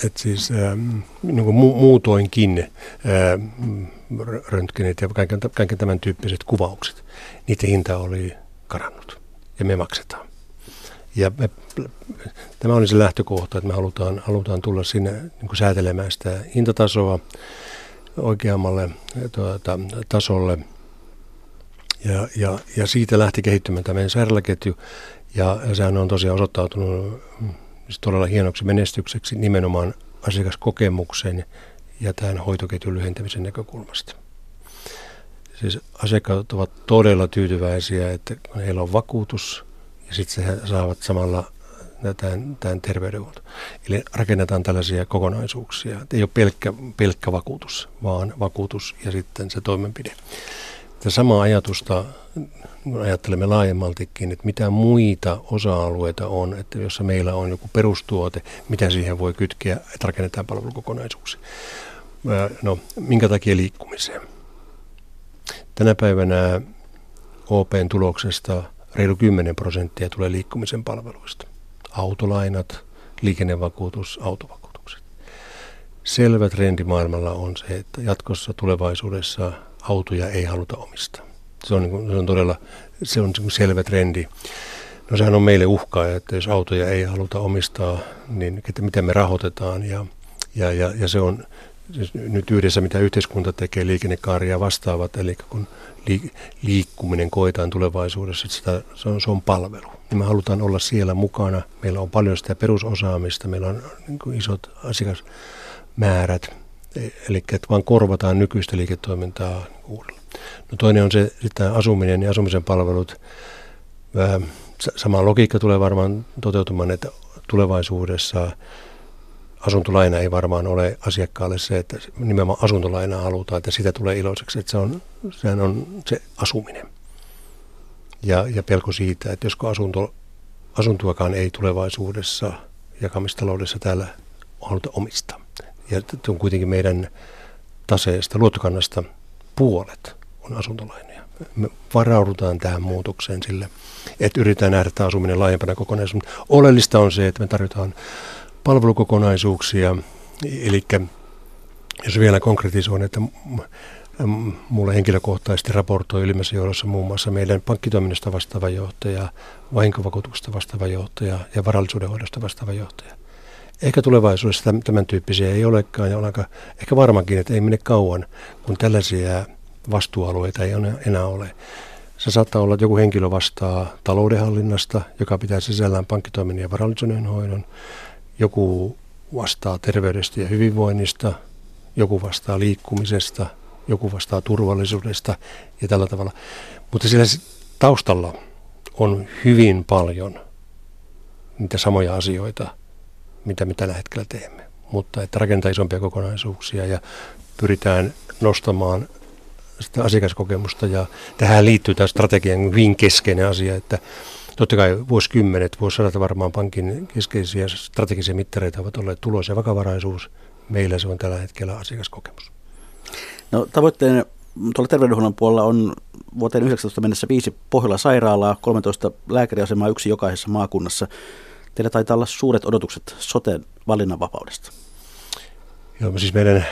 että siis ähm, niin kuin mu- muutoinkin ähm, röntgenit ja kaiken, kaiken tämän tyyppiset kuvaukset, niiden hinta oli karannut ja me maksetaan. Ja me, tämä oli se lähtökohta, että me halutaan, halutaan tulla sinne niin kuin säätelemään sitä hintatasoa oikeammalle tuota, tasolle. Ja, ja, ja siitä lähti kehittymään tämä meidän sairaalaketju. Ja sehän on tosiaan osoittautunut siis todella hienoksi menestykseksi nimenomaan asiakaskokemuksen ja tämän hoitoketjun lyhentämisen näkökulmasta. Siis asiakkaat ovat todella tyytyväisiä, että heillä on vakuutus ja sitten he saavat samalla tämän, tämän terveydenhuolto. Eli rakennetaan tällaisia kokonaisuuksia. Ei ole pelkkä, pelkkä vakuutus, vaan vakuutus ja sitten se toimenpide. Tätä samaa ajatusta kun ajattelemme laajemmaltikin, että mitä muita osa-alueita on, että jossa meillä on joku perustuote, mitä siihen voi kytkeä, että rakennetaan palvelukokonaisuuksia. No, minkä takia liikkumiseen? Tänä päivänä OPn tuloksesta reilu 10 prosenttia tulee liikkumisen palveluista. Autolainat, liikennevakuutus, autovakuutukset. Selvä trendi maailmalla on se, että jatkossa tulevaisuudessa autoja ei haluta omistaa. Se on, niin se on todella se on niin selvä trendi. No sehän on meille uhkaa, että jos autoja ei haluta omistaa, niin että miten me rahoitetaan. Ja, ja, ja, ja se on siis nyt yhdessä, mitä yhteiskunta tekee, liikennekaaria vastaavat, eli kun liikkuminen koetaan tulevaisuudessa, että sitä, se, on, se on palvelu. Niin me halutaan olla siellä mukana. Meillä on paljon sitä perusosaamista, meillä on niin isot asiakasmäärät, e, eli että vaan korvataan nykyistä liiketoimintaa uudella. No toinen on se sitten asuminen ja asumisen palvelut. Sama logiikka tulee varmaan toteutumaan, että tulevaisuudessa asuntolaina ei varmaan ole asiakkaalle se, että nimenomaan asuntolaina halutaan, että sitä tulee iloiseksi, että se on, sehän on se asuminen. Ja, ja pelko siitä, että josko asunto, asuntoakaan ei tulevaisuudessa jakamistaloudessa täällä haluta omistaa. Ja on kuitenkin meidän taseesta, luottokannasta puolet on asuntolainoja. Me varaudutaan tähän muutokseen sille, että yritetään nähdä tämä asuminen laajempana kokonaisuutena. Oleellista on se, että me tarvitaan palvelukokonaisuuksia, eli jos vielä konkretisoin, että mulle henkilökohtaisesti raportoi ylimmässä johdossa muun muassa meidän pankkitoiminnasta vastaava johtaja, vahinkovakuutuksesta vastaava johtaja ja varallisuudenhoidosta vastaava johtaja. Ehkä tulevaisuudessa tämän tyyppisiä ei olekaan ja on aika ehkä varmakin, että ei mene kauan, kun tällaisia vastuualueita ei enää ole. Se saattaa olla, että joku henkilö vastaa taloudenhallinnasta, joka pitää sisällään pankkitoiminnan ja varallisuuden hoidon. Joku vastaa terveydestä ja hyvinvoinnista, joku vastaa liikkumisesta, joku vastaa turvallisuudesta ja tällä tavalla. Mutta siellä taustalla on hyvin paljon niitä samoja asioita, mitä me tällä hetkellä teemme. Mutta että rakentaa isompia kokonaisuuksia ja pyritään nostamaan sitä asiakaskokemusta ja tähän liittyy tämä strategian hyvin keskeinen asia, että totta kai vuosikymmenet, vuosisadat varmaan pankin keskeisiä strategisia mittareita ovat olleet tulos ja vakavaraisuus. Meillä se on tällä hetkellä asiakaskokemus. No tavoitteen tuolla terveydenhuollon puolella on vuoteen 19 mennessä viisi Pohjola-sairaalaa, 13 lääkäriasemaa, yksi jokaisessa maakunnassa. Teillä taitaa olla suuret odotukset soteen valinnanvapaudesta. Joo, siis meidän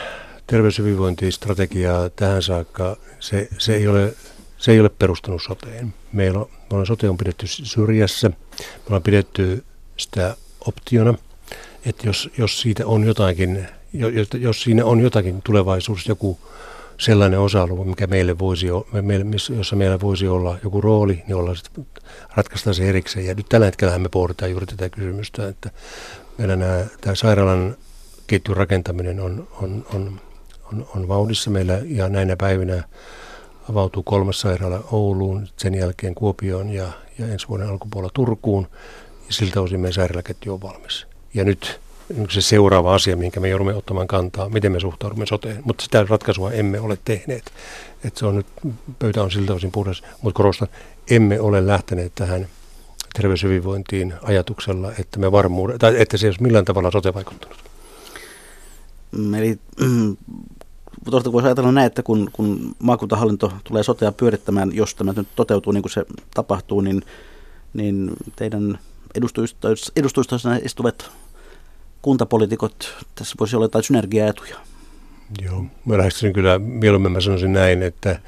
terveyshyvinvointistrategiaa tähän saakka, se, se, ei ole, se ei ole perustunut soteen. Meillä on, me on sote on pidetty syrjässä, me ollaan pidetty sitä optiona, että jos, jos siitä on jotakin, jos, jos siinä on jotakin tulevaisuus, joku sellainen osa-alue, mikä meille voisi meille, jossa meillä voisi olla joku rooli, niin ollaan sitten ratkaistaan se erikseen. Ja nyt tällä hetkellä me pohditaan juuri tätä kysymystä, että meillä nämä, tämä sairaalan ketjun rakentaminen on, on, on, on, on vauhdissa meillä ja näinä päivinä avautuu kolmas sairaala Ouluun, sen jälkeen Kuopioon ja, ja ensi vuoden alkupuolella Turkuun. Ja siltä osin meidän sairaalaketju on valmis. Ja nyt se seuraava asia, minkä me joudumme ottamaan kantaa, miten me suhtaudumme soteen. Mutta sitä ratkaisua emme ole tehneet. Et se on nyt, pöytä on siltä osin puhdas, mutta korostan, emme ole lähteneet tähän terveyshyvinvointiin ajatuksella, että me varmuuden, tai että se ei olisi millään tavalla sote vaikuttanut. Eli tuosta voisi ajatella näin, että kun, kun maakuntahallinto tulee sotea pyörittämään, jos tämä nyt toteutuu niin kuin se tapahtuu, niin, niin teidän edustustoissa istuvat kuntapolitiikot, tässä voisi olla jotain synergiaetuja. Joo, mä lähestyisin kyllä, mieluummin mä sanoisin näin, että,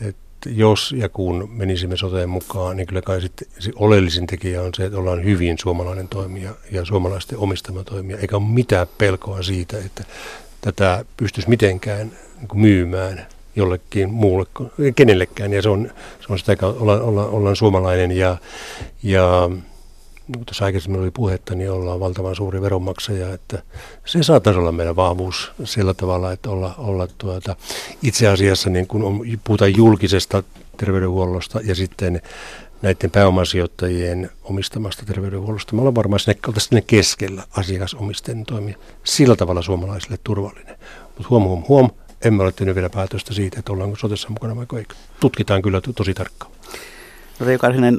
että jos ja kun menisimme soteen mukaan, niin kyllä kai sitten se oleellisin tekijä on se, että ollaan hyvin suomalainen toimija ja suomalaisten omistama toimija, eikä ole mitään pelkoa siitä, että tätä pystyisi mitenkään niin myymään jollekin muulle, kenellekään. Ja se on, se on sitä, että ollaan, ollaan, ollaan suomalainen ja, ja niin tuossa aikaisemmin oli puhetta, niin ollaan valtavan suuri veronmaksaja, että se saattaisi olla meidän vahvuus sillä tavalla, että olla, olla tuota, itse asiassa niin kun on, puhutaan julkisesta terveydenhuollosta ja sitten näiden pääomasijoittajien omistamasta terveydenhuollosta. Me ollaan varmaan sinne, sinne keskellä asiakasomisten toimia. Sillä tavalla suomalaisille turvallinen. Mutta huom, huom, huom, emme ole tehnyt vielä päätöstä siitä, että ollaanko sotessa mukana vai ei. Tutkitaan kyllä tosi tarkkaan. No Reijo Karhinen,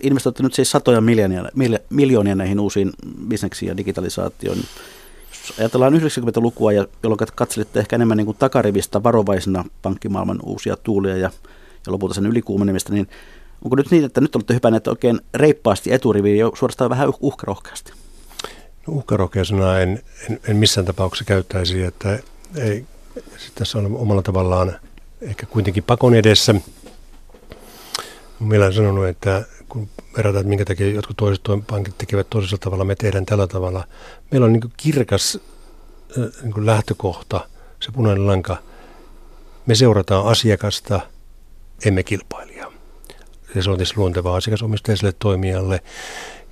investoitte nyt siis satoja miljoonia, miljoonia näihin uusiin bisneksiin ja digitalisaatioon. Jos ajatellaan 90-lukua, ja jolloin katselitte ehkä enemmän niin kuin takarivistä varovaisena pankkimaailman uusia tuulia ja, ja lopulta sen ylikuumenemista, niin onko nyt niin, että nyt olette hypänneet oikein reippaasti eturiviin jo suorastaan vähän uh-, uhkarohkeasti? No, uhkarohkeasena en, en, en missään tapauksessa käyttäisi, että ei, tässä on omalla tavallaan ehkä kuitenkin pakon edessä. Meillä on sanonut, että kun verrataan, että minkä takia jotkut toiset pankit tekevät toisella tavalla, me tehdään tällä tavalla. Meillä on niin kirkas niin lähtökohta, se punainen lanka. Me seurataan asiakasta, emme kilpailijaa. Se on tietysti luontevaa asiakasomisteiselle toimijalle.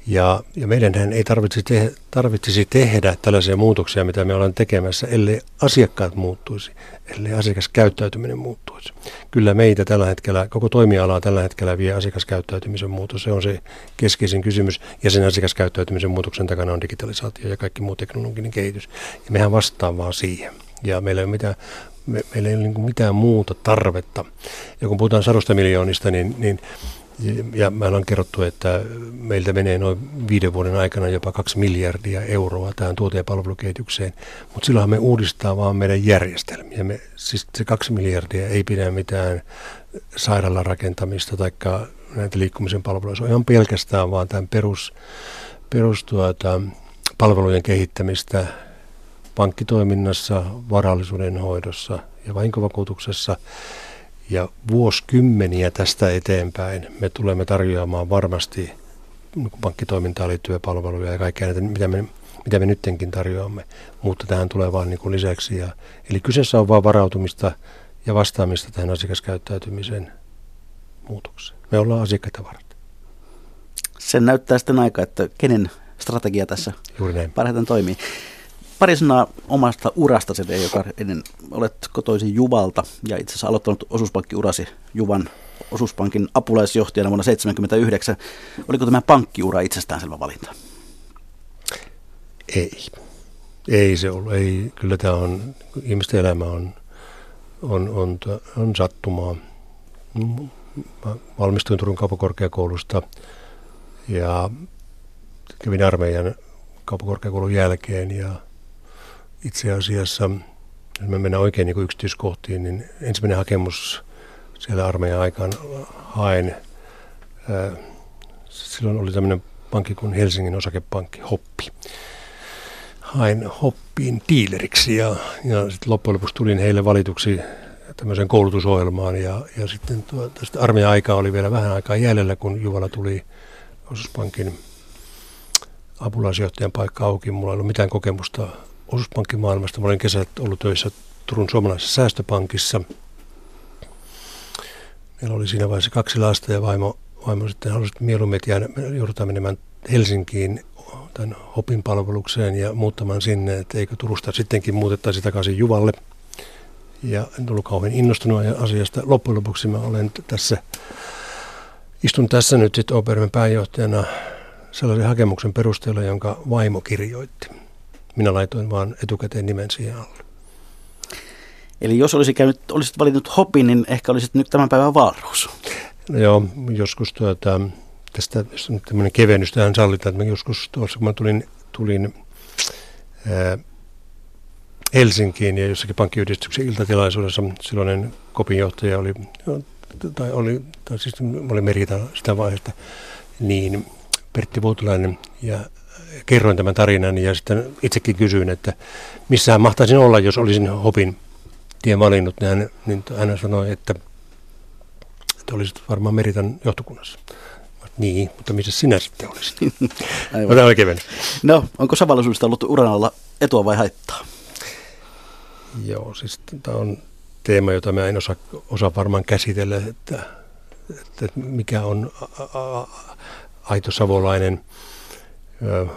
Ja, ja meidän ei tarvitsisi, te, tarvitsisi tehdä tällaisia muutoksia, mitä me ollaan tekemässä, ellei asiakkaat muuttuisi, ellei asiakaskäyttäytyminen muuttuisi. Kyllä meitä tällä hetkellä, koko toimialaa tällä hetkellä vie asiakaskäyttäytymisen muutos. Se on se keskeisin kysymys. Ja sen asiakaskäyttäytymisen muutoksen takana on digitalisaatio ja kaikki muu teknologinen kehitys. Ja mehän vastaan vaan siihen. Ja meillä ei ole mitään me, meillä ei ole niin mitään muuta tarvetta. Ja kun puhutaan sadosta miljoonista, niin, niin ja mä olen kerrottu, että meiltä menee noin viiden vuoden aikana jopa kaksi miljardia euroa tähän tuote- ja palvelukehitykseen, mutta silloinhan me uudistaa vaan meidän järjestelmiä. Me, siis se kaksi miljardia ei pidä mitään sairaalan rakentamista tai näitä liikkumisen palveluja. Se on ihan pelkästään vaan tämän perus, perus tuota, palvelujen kehittämistä pankkitoiminnassa, varallisuuden hoidossa ja vahinkovakuutuksessa – ja vuosikymmeniä tästä eteenpäin me tulemme tarjoamaan varmasti niin pankkitoimintaan liittyviä palveluja ja kaikkea näitä, mitä me, mitä me nyttenkin tarjoamme, mutta tähän tulee vaan niin lisäksi. Ja, eli kyseessä on vain varautumista ja vastaamista tähän asiakaskäyttäytymisen muutokseen. Me ollaan asiakkaita varten. Sen näyttää sitten aika, että kenen strategia tässä Juuri näin. parhaiten toimii. Pari sanaa omasta urasta, joka ennen olet kotoisin Juvalta ja itse asiassa aloittanut osuuspankkiurasi Juvan osuuspankin apulaisjohtajana vuonna 1979. Oliko tämä pankkiura itsestäänselvä valinta? Ei. Ei se ollut. Ei. Kyllä tämä on, ihmisten elämä on, on, on, on sattumaa. Mä valmistuin Turun kaupakorkeakoulusta ja kävin armeijan kaupakorkeakoulun jälkeen ja itse asiassa, jos me mennään oikein niin yksityiskohtiin, niin ensimmäinen hakemus siellä armeijan aikaan haen. Silloin oli tämmöinen pankki kuin Helsingin osakepankki, Hoppi. Hain Hoppiin diileriksi ja, ja sitten loppujen lopuksi tulin heille valituksi tämmöiseen koulutusohjelmaan ja, ja sitten tästä armeijan aikaa oli vielä vähän aikaa jäljellä, kun Juvala tuli osuuspankin apulaisjohtajan paikka auki. Mulla ei ollut mitään kokemusta osuuspankkimaailmasta. Mä olin kesät ollut töissä Turun suomalaisessa säästöpankissa. Meillä oli siinä vaiheessa kaksi lasta ja vaimo, vaimo sitten halusi mieluummin, että joudutaan menemään Helsinkiin tämän Hopin palvelukseen ja muuttamaan sinne, että eikö Turusta sittenkin muutettaisi takaisin Juvalle. Ja en ollut kauhean innostunut asiasta. Loppujen lopuksi mä olen tässä, istun tässä nyt sitten Opermen pääjohtajana sellaisen hakemuksen perusteella, jonka vaimo kirjoitti. Minä laitoin vaan etukäteen nimen siihen alle. Eli jos olisi käynyt, olisit valinnut hopin, niin ehkä olisit nyt tämän päivän Valruus. No joo, joskus tuota, tästä tämmöinen kevennys tähän sallitaan, että mä joskus tuossa, kun mä tulin, tulin ää, Helsinkiin ja jossakin pankkiyhdistyksen iltatilaisuudessa silloinen kopinjohtaja oli, tai oli, tai siis oli merkitä sitä vaiheesta, niin Pertti Vuotulainen ja kerroin tämän tarinan ja sitten itsekin kysyin, että missähän mahtaisin olla, jos olisin Hopin tien valinnut, niin hän, niin hän sanoi, että, että olisit varmaan Meritan johtokunnassa. Niin, mutta missä sinä sitten olisit? Aivan. No, oikein No, onko savallisuudesta ollut uran alla etua vai haittaa? Joo, siis tämä on teema, jota mä en osaa, osaa varmaan käsitellä, että, että mikä on a, a, aito savolainen –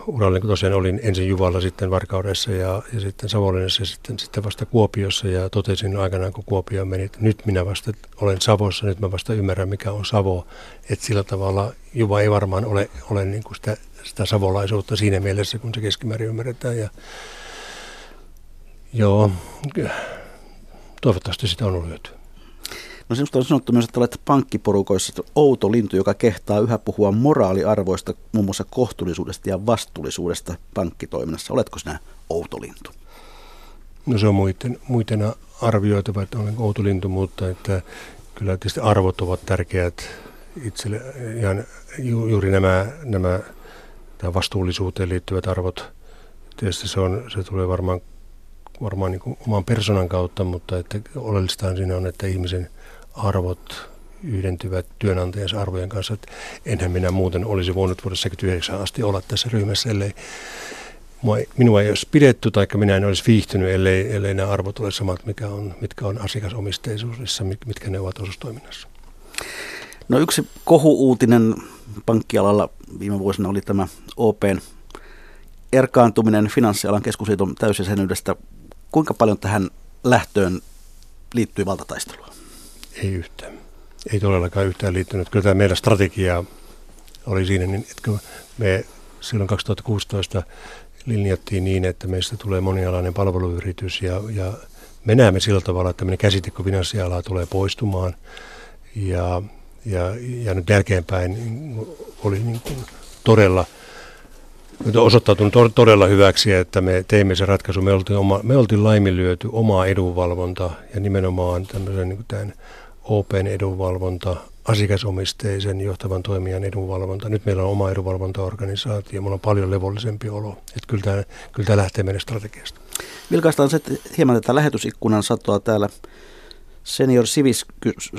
urallinen, kun tosiaan olin ensin Juvalla, sitten Varkaudessa ja, ja sitten Savonlinnassa ja sitten, sitten vasta Kuopiossa ja totesin aikanaan, kun Kuopio meni, että nyt minä vasta olen Savossa, nyt mä vasta ymmärrän, mikä on Savo. Että sillä tavalla Juva ei varmaan ole, ole niin kuin sitä, sitä savolaisuutta siinä mielessä, kun se keskimäärin ymmärretään. Ja, joo, toivottavasti sitä on ollut hyötyä. No sinusta on sanottu myös, että olet pankkiporukoissa outo lintu, joka kehtaa yhä puhua moraaliarvoista, muun muassa kohtuullisuudesta ja vastuullisuudesta pankkitoiminnassa. Oletko sinä outo lintu? No se on muiden, muiden arvioitava, että olen outo lintu, mutta että kyllä tietysti arvot ovat tärkeät itselle. Ihan ju, juuri nämä, nämä vastuullisuuteen liittyvät arvot. Tietysti se, on, se tulee varmaan, varmaan niin oman persoonan kautta, mutta että oleellista siinä on, että ihmisen arvot yhdentyvät työnantajansa arvojen kanssa. Että enhän minä muuten olisi voinut vuodessa 79 asti olla tässä ryhmässä, ellei minua ei olisi pidetty tai minä en olisi viihtynyt, ellei, ellei nämä arvot ole samat, mikä on, mitkä on asiakasomisteisuudessa, mitkä ne ovat osuustoiminnassa. No yksi kohu-uutinen pankkialalla viime vuosina oli tämä OPn erkaantuminen finanssialan keskusliiton täysjäsenyydestä. Kuinka paljon tähän lähtöön liittyy valtataistelua? Ei yhtään. Ei todellakaan yhtään liittynyt. Kyllä tämä meidän strategia oli siinä, niin, että kun me silloin 2016 linjattiin niin, että meistä tulee monialainen palveluyritys ja, ja me näemme sillä tavalla, että tämmöinen käsite kuin finanssialaa tulee poistumaan ja, ja, ja nyt jälkeenpäin oli niin kuin todella osoittautunut todella hyväksi, että me teimme sen ratkaisun. Me oltiin, oma, me oltiin laiminlyöty omaa edunvalvonta ja nimenomaan tämmöisen niin kuin tämän Open edunvalvonta, asiakasomisteisen johtavan toimijan edunvalvonta. Nyt meillä on oma edunvalvontaorganisaatio, mulla on paljon levollisempi olo. Että kyllä tämä, kyllä tämä lähtee meidän strategiasta. Vilkaistaan se hieman tätä lähetysikkunan satoa täällä. Senior Sivis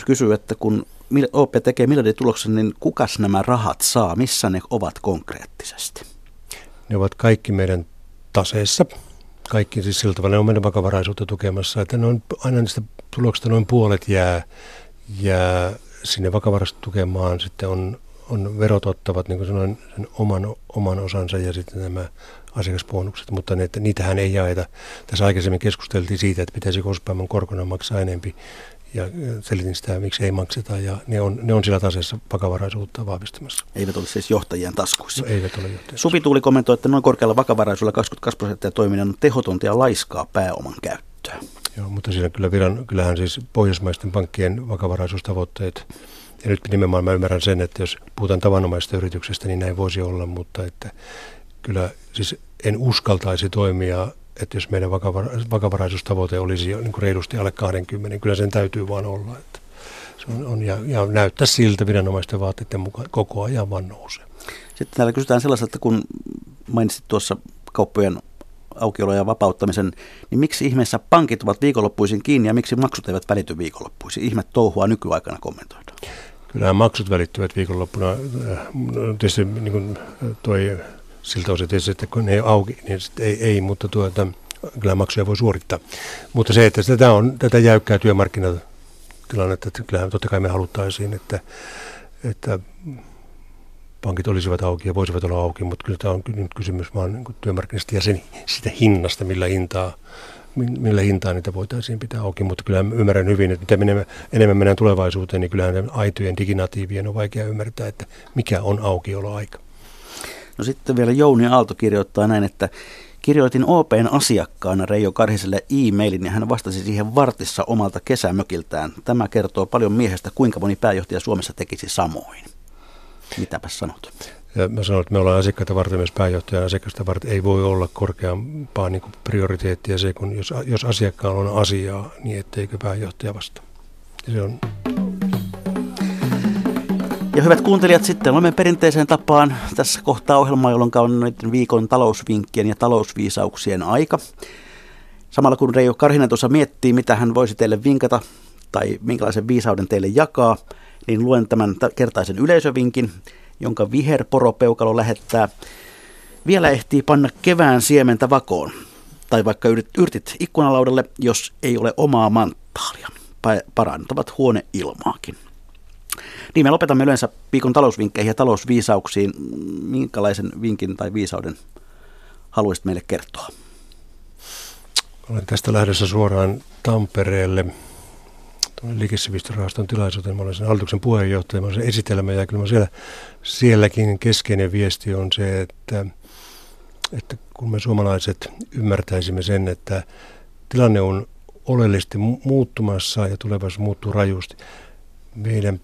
kysyy, että kun OP tekee miljardituloksen, niin kukas nämä rahat saa? Missä ne ovat konkreettisesti? Ne ovat kaikki meidän taseissa. Kaikki siis sillä tavalla ne on meidän vakavaraisuutta tukemassa, että ne on aina niistä tuloksista noin puolet jää, jää sinne vakavaraisesti tukemaan. Sitten on, on verot ottavat niin kuin sanoin, sen oman, oman osansa ja sitten nämä asiakasbonukset, mutta ne, että niitähän ei jaeta. Tässä aikaisemmin keskusteltiin siitä, että pitäisi kospäivän korkona maksaa enempi ja selitin sitä, miksi ei makseta, ja ne on, ne on sillä taseessa vakavaraisuutta vahvistamassa. Eivät ole siis johtajien taskuissa. No, eivät ole johtajien Supi Tuuli kommentoi, että noin korkealla vakavaraisuudella 22 prosenttia toiminnan on tehotonta ja laiskaa pääoman käyttöä. Joo, mutta siinä kyllä viran, kyllähän siis pohjoismaisten pankkien vakavaraisuustavoitteet, ja nyt nimenomaan mä ymmärrän sen, että jos puhutaan tavanomaisesta yrityksestä, niin näin voisi olla, mutta että kyllä siis en uskaltaisi toimia, että jos meidän vakavara- vakavaraisuustavoite olisi niin kuin reilusti alle 20, niin kyllä sen täytyy vaan olla. Että se on, on, ja, ja näyttää siltä viranomaisten vaatteiden mukaan koko ajan vaan nousee. Sitten täällä kysytään sellaiselta, kun mainitsit tuossa kauppojen aukiolo- ja vapauttamisen, niin miksi ihmeessä pankit ovat viikonloppuisin kiinni ja miksi maksut eivät välity viikonloppuisin? Ihme touhua nykyaikana kommentoidaan. Kyllähän maksut välittyvät viikonloppuna. Äh, tietysti niin kuin toi siltä osin tietysti, että kun ne ei auki, niin ei, ei, mutta tuota, kyllä maksuja voi suorittaa. Mutta se, että tätä on tätä jäykkää työmarkkinatilannetta, että kyllähän totta kai me haluttaisiin, että, että pankit olisivat auki ja voisivat olla auki, mutta kyllä tämä on nyt kysymys vaan niin työmarkkinasta ja sen, sitä hinnasta, millä hintaa, millä hintaa niitä voitaisiin pitää auki, mutta kyllä ymmärrän hyvin, että mitä menemme, enemmän mennään tulevaisuuteen, niin kyllähän aitojen diginatiivien on vaikea ymmärtää, että mikä on aukioloaika. No sitten vielä Jouni Aalto kirjoittaa näin, että Kirjoitin OPn asiakkaana Reijo Karhiselle e-mailin ja hän vastasi siihen vartissa omalta kesämökiltään. Tämä kertoo paljon miehestä, kuinka moni pääjohtaja Suomessa tekisi samoin. Mitäpä sanot? Ja mä sanon, että me ollaan asiakkaita varten myös pääjohtajan asiakkaista varten. Ei voi olla korkeampaa niin prioriteettia se, kun jos, jos asiakkaalla on asiaa, niin etteikö pääjohtaja vasta. Ja se on ja hyvät kuuntelijat, sitten olemme perinteiseen tapaan tässä kohtaa ohjelmaa, jolloin on näiden viikon talousvinkkien ja talousviisauksien aika. Samalla kun Reijo Karhinen tuossa miettii, mitä hän voisi teille vinkata tai minkälaisen viisauden teille jakaa, niin luen tämän kertaisen yleisövinkin, jonka viherporopeukalo lähettää. Vielä ehtii panna kevään siementä vakoon, tai vaikka yrtit ikkunalaudalle, jos ei ole omaa manttaalia. Parantavat huoneilmaakin. Niin me lopetamme yleensä viikon talousvinkkeihin ja talousviisauksiin. Minkälaisen vinkin tai viisauden haluaisit meille kertoa? Olen tästä lähdössä suoraan Tampereelle liikesivistysrahaston tilaisuuteen. Mä olen sen hallituksen puheenjohtaja, mä olen sen esitelmä ja kyllä siellä, sielläkin keskeinen viesti on se, että, että kun me suomalaiset ymmärtäisimme sen, että tilanne on oleellisesti muuttumassa ja tulevaisuus muuttuu rajusti, meidän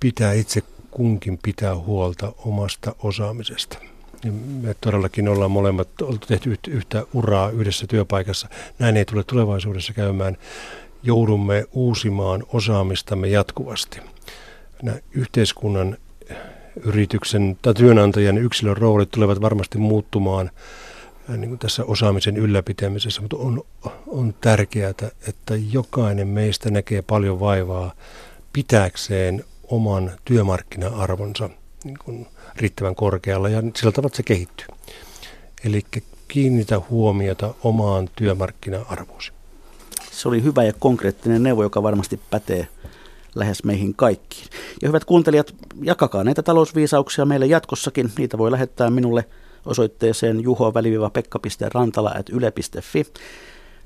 pitää itse kunkin pitää huolta omasta osaamisesta. Niin me todellakin ollaan molemmat oltu tehty yhtä uraa yhdessä työpaikassa. Näin ei tule tulevaisuudessa käymään. Joudumme uusimaan osaamistamme jatkuvasti. Yhteiskunnan, yrityksen tai työnantajan yksilön roolit tulevat varmasti muuttumaan äh, niin kuin tässä osaamisen ylläpitämisessä, mutta on, on tärkeää, että jokainen meistä näkee paljon vaivaa pitääkseen oman työmarkkina-arvonsa niin kuin riittävän korkealla ja sillä tavalla se kehittyy. Eli kiinnitä huomiota omaan työmarkkina-arvoisi. Se oli hyvä ja konkreettinen neuvo, joka varmasti pätee lähes meihin kaikkiin. Ja hyvät kuuntelijat, jakakaa näitä talousviisauksia meille jatkossakin. Niitä voi lähettää minulle osoitteeseen juho-rantala.yle.fi.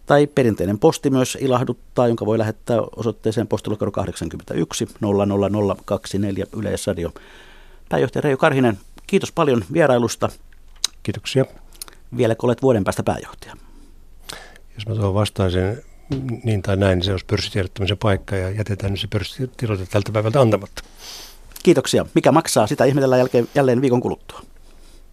Tai perinteinen posti myös ilahduttaa, jonka voi lähettää osoitteeseen postilokero 81 00024 Yleisradio. Pääjohtaja Reijo Karhinen, kiitos paljon vierailusta. Kiitoksia. Vieläkö olet vuoden päästä pääjohtaja? Jos mä tuohon vastaisin niin tai näin, niin se olisi pörssitiedottamisen paikka ja jätetään se pörssitiedote tältä päivältä antamatta. Kiitoksia. Mikä maksaa, sitä ihmetellään jälkeen, jälleen viikon kuluttua.